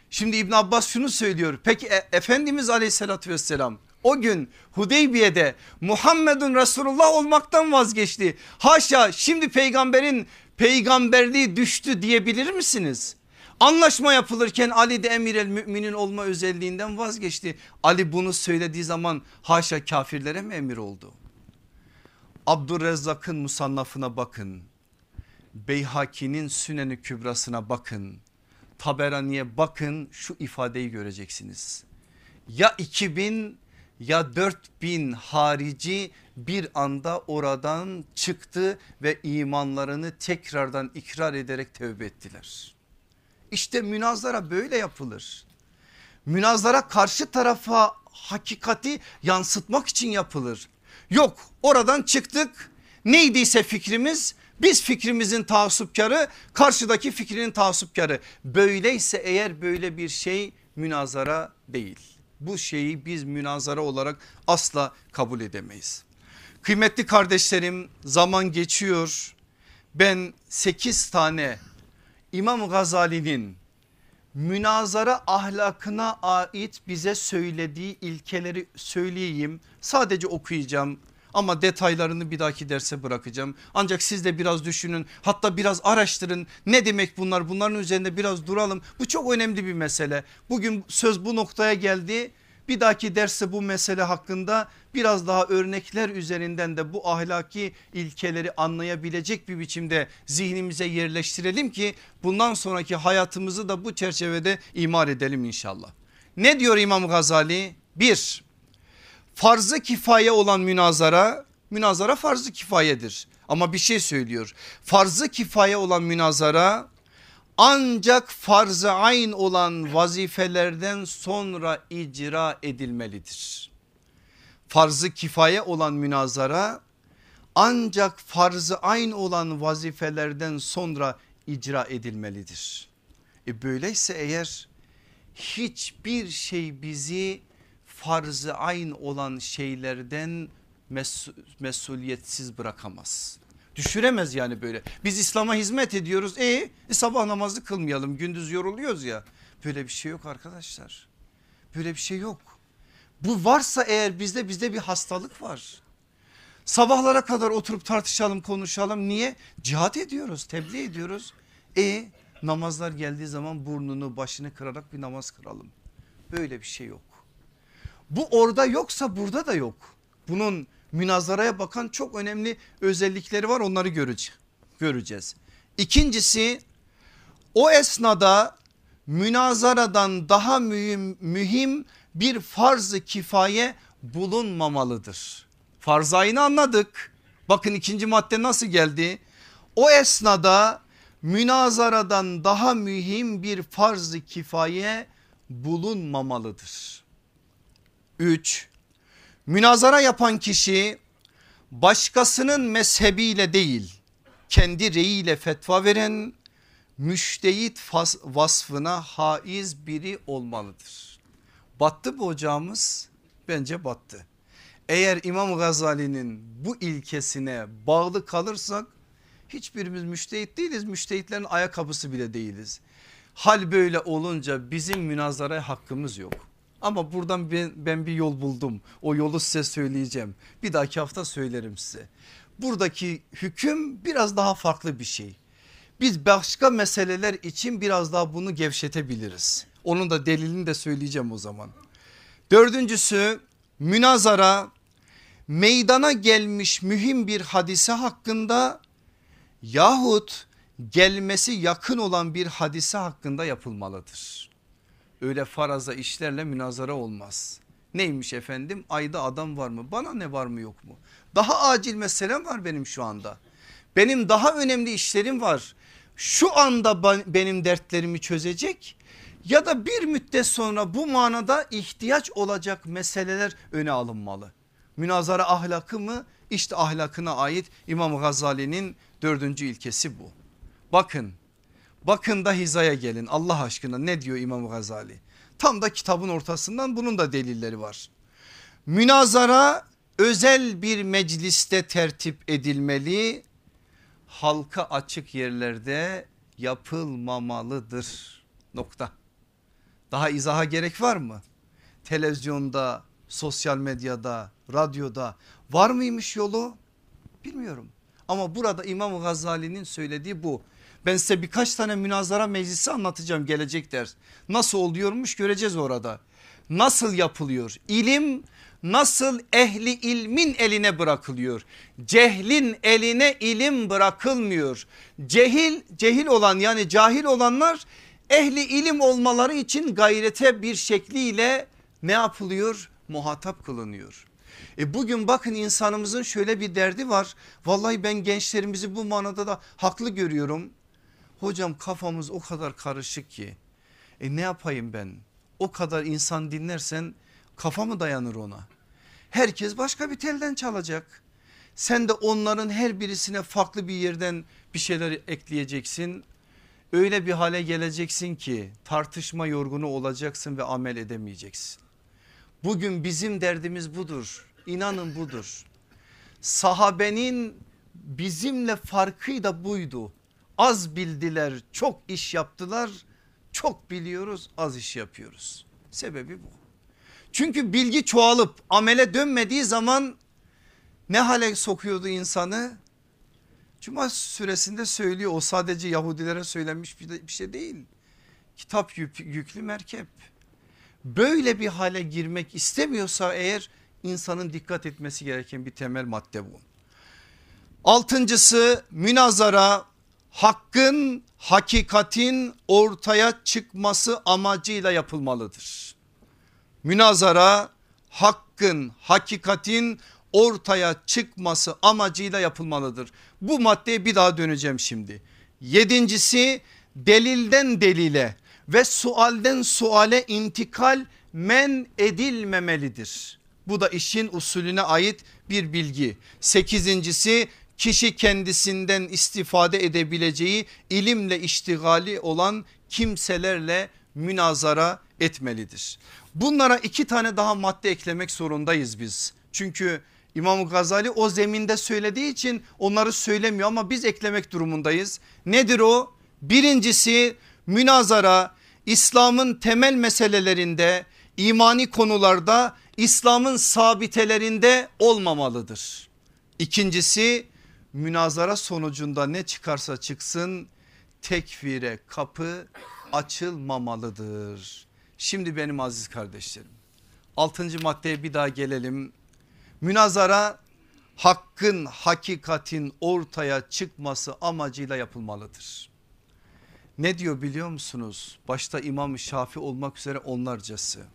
Şimdi İbn Abbas şunu söylüyor peki e, Efendimiz aleyhissalatü vesselam o gün Hudeybiye'de Muhammedun Resulullah olmaktan vazgeçti. Haşa şimdi peygamberin peygamberliği düştü diyebilir misiniz? Anlaşma yapılırken Ali de emir el müminin olma özelliğinden vazgeçti. Ali bunu söylediği zaman haşa kafirlere mi emir oldu? Abdurrezzak'ın musannafına bakın. Beyhaki'nin Süneni Kübrasına bakın. Taberaniye bakın şu ifadeyi göreceksiniz. Ya 2000 ya 4000 harici bir anda oradan çıktı ve imanlarını tekrardan ikrar ederek tövbe ettiler. İşte münazara böyle yapılır. Münazara karşı tarafa hakikati yansıtmak için yapılır. Yok oradan çıktık neydiyse fikrimiz biz fikrimizin taassupkarı karşıdaki fikrinin taassupkarı. Böyleyse eğer böyle bir şey münazara değil. Bu şeyi biz münazara olarak asla kabul edemeyiz. Kıymetli kardeşlerim zaman geçiyor. Ben 8 tane İmam Gazali'nin münazara ahlakına ait bize söylediği ilkeleri söyleyeyim. Sadece okuyacağım ama detaylarını bir dahaki derse bırakacağım. Ancak siz de biraz düşünün hatta biraz araştırın ne demek bunlar bunların üzerinde biraz duralım. Bu çok önemli bir mesele. Bugün söz bu noktaya geldi. Bir dahaki derste bu mesele hakkında biraz daha örnekler üzerinden de bu ahlaki ilkeleri anlayabilecek bir biçimde zihnimize yerleştirelim ki bundan sonraki hayatımızı da bu çerçevede imar edelim inşallah. Ne diyor İmam Gazali? Bir, farzı kifaye olan münazara, münazara farzı kifayedir. Ama bir şey söylüyor. Farzı kifaye olan münazara ancak farz-ı ayn olan vazifelerden sonra icra edilmelidir. Farzı kifaye olan münazara ancak farz-ı ayn olan vazifelerden sonra icra edilmelidir. E böyleyse eğer hiçbir şey bizi farz-ı ayn olan şeylerden mes mesuliyetsiz bırakamaz. Düşüremez yani böyle. Biz İslam'a hizmet ediyoruz. E, e sabah namazı kılmayalım gündüz yoruluyoruz ya. Böyle bir şey yok arkadaşlar. Böyle bir şey yok. Bu varsa eğer bizde bizde bir hastalık var. Sabahlara kadar oturup tartışalım konuşalım. Niye? Cihat ediyoruz tebliğ ediyoruz. E namazlar geldiği zaman burnunu başını kırarak bir namaz kıralım. Böyle bir şey yok. Bu orada yoksa burada da yok. Bunun münazaraya bakan çok önemli özellikleri var onları göreceğiz. İkincisi o esnada münazaradan daha mühim, mühim bir farz-ı kifaye bulunmamalıdır. Farz ayını anladık. Bakın ikinci madde nasıl geldi? O esnada münazaradan daha mühim bir farz-ı kifaye bulunmamalıdır. 3. Münazara yapan kişi başkasının mezhebiyle değil kendi reyiyle fetva veren müştehit vasfına haiz biri olmalıdır. Battı bu ocağımız Bence battı. Eğer İmam Gazali'nin bu ilkesine bağlı kalırsak hiçbirimiz müştehit değiliz. Müştehitlerin ayakkabısı bile değiliz. Hal böyle olunca bizim münazaraya hakkımız yok. Ama buradan ben, ben bir yol buldum. O yolu size söyleyeceğim. Bir dahaki hafta söylerim size. Buradaki hüküm biraz daha farklı bir şey. Biz başka meseleler için biraz daha bunu gevşetebiliriz. Onun da delilini de söyleyeceğim o zaman. Dördüncüsü münazara meydana gelmiş mühim bir hadise hakkında yahut gelmesi yakın olan bir hadise hakkında yapılmalıdır. Öyle faraza işlerle münazara olmaz. Neymiş efendim ayda adam var mı bana ne var mı yok mu? Daha acil meselem var benim şu anda. Benim daha önemli işlerim var. Şu anda benim dertlerimi çözecek ya da bir müddet sonra bu manada ihtiyaç olacak meseleler öne alınmalı. Münazara ahlakı mı? İşte ahlakına ait İmam Gazali'nin dördüncü ilkesi bu. Bakın bakın da hizaya gelin Allah aşkına ne diyor İmam Gazali? Tam da kitabın ortasından bunun da delilleri var. Münazara özel bir mecliste tertip edilmeli halka açık yerlerde yapılmamalıdır nokta. Daha izaha gerek var mı? Televizyonda, sosyal medyada, radyoda var mıymış yolu? Bilmiyorum. Ama burada İmam Gazali'nin söylediği bu. Ben size birkaç tane münazara meclisi anlatacağım gelecek ders. Nasıl oluyormuş göreceğiz orada. Nasıl yapılıyor? İlim nasıl ehli ilmin eline bırakılıyor. Cehlin eline ilim bırakılmıyor. Cehil cehil olan yani cahil olanlar ehli ilim olmaları için gayrete bir şekliyle ne yapılıyor? Muhatap kılınıyor. E bugün bakın insanımızın şöyle bir derdi var. Vallahi ben gençlerimizi bu manada da haklı görüyorum. Hocam kafamız o kadar karışık ki. E ne yapayım ben? O kadar insan dinlersen kafa mı dayanır ona? Herkes başka bir telden çalacak. Sen de onların her birisine farklı bir yerden bir şeyler ekleyeceksin. Öyle bir hale geleceksin ki tartışma yorgunu olacaksın ve amel edemeyeceksin. Bugün bizim derdimiz budur. İnanın budur. Sahabenin bizimle farkı da buydu. Az bildiler, çok iş yaptılar. Çok biliyoruz, az iş yapıyoruz. Sebebi bu. Çünkü bilgi çoğalıp amele dönmediği zaman ne hale sokuyordu insanı? Cuma süresinde söylüyor o sadece Yahudilere söylenmiş bir şey değil. Kitap yüklü merkep. Böyle bir hale girmek istemiyorsa eğer insanın dikkat etmesi gereken bir temel madde bu. Altıncısı münazara hakkın hakikatin ortaya çıkması amacıyla yapılmalıdır. Münazara hakkın hakikatin ortaya çıkması amacıyla yapılmalıdır. Bu maddeye bir daha döneceğim şimdi. Yedincisi delilden delile ve sualden suale intikal men edilmemelidir. Bu da işin usulüne ait bir bilgi. Sekizincisi kişi kendisinden istifade edebileceği ilimle iştigali olan kimselerle münazara etmelidir. Bunlara iki tane daha madde eklemek zorundayız biz. Çünkü İmam Gazali o zeminde söylediği için onları söylemiyor ama biz eklemek durumundayız. Nedir o? Birincisi münazara İslam'ın temel meselelerinde imani konularda İslam'ın sabitelerinde olmamalıdır. İkincisi münazara sonucunda ne çıkarsa çıksın tekfire kapı açılmamalıdır. Şimdi benim aziz kardeşlerim altıncı maddeye bir daha gelelim. Münazara hakkın hakikatin ortaya çıkması amacıyla yapılmalıdır. Ne diyor biliyor musunuz? Başta İmam Şafi olmak üzere onlarcası.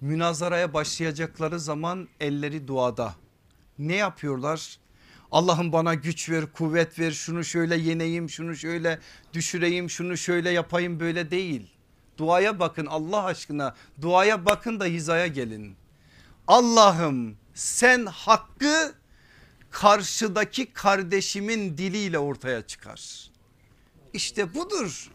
Münazaraya başlayacakları zaman elleri duada. Ne yapıyorlar? Allah'ım bana güç ver kuvvet ver şunu şöyle yeneyim şunu şöyle düşüreyim şunu şöyle yapayım böyle değil. Duaya bakın Allah aşkına duaya bakın da hizaya gelin. Allah'ım sen hakkı karşıdaki kardeşimin diliyle ortaya çıkar. İşte budur.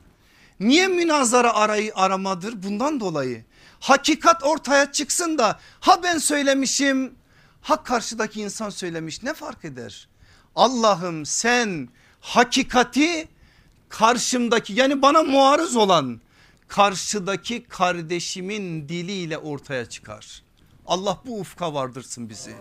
Niye münazara arayı aramadır? Bundan dolayı. Hakikat ortaya çıksın da ha ben söylemişim ha karşıdaki insan söylemiş ne fark eder? Allah'ım sen hakikati karşımdaki yani bana muarız olan karşıdaki kardeşimin diliyle ortaya çıkar. Allah bu ufka vardırsın bizi.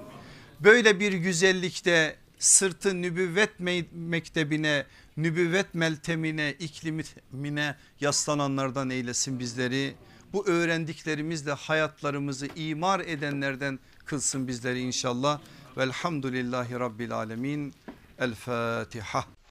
Böyle bir güzellikte sırtı nübüvvet me- mektebine, nübüvvet meltemine, iklimine yaslananlardan eylesin bizleri. Bu öğrendiklerimizle hayatlarımızı imar edenlerden kılsın bizleri inşallah. Velhamdülillahi Rabbil Alemin. El Fatiha.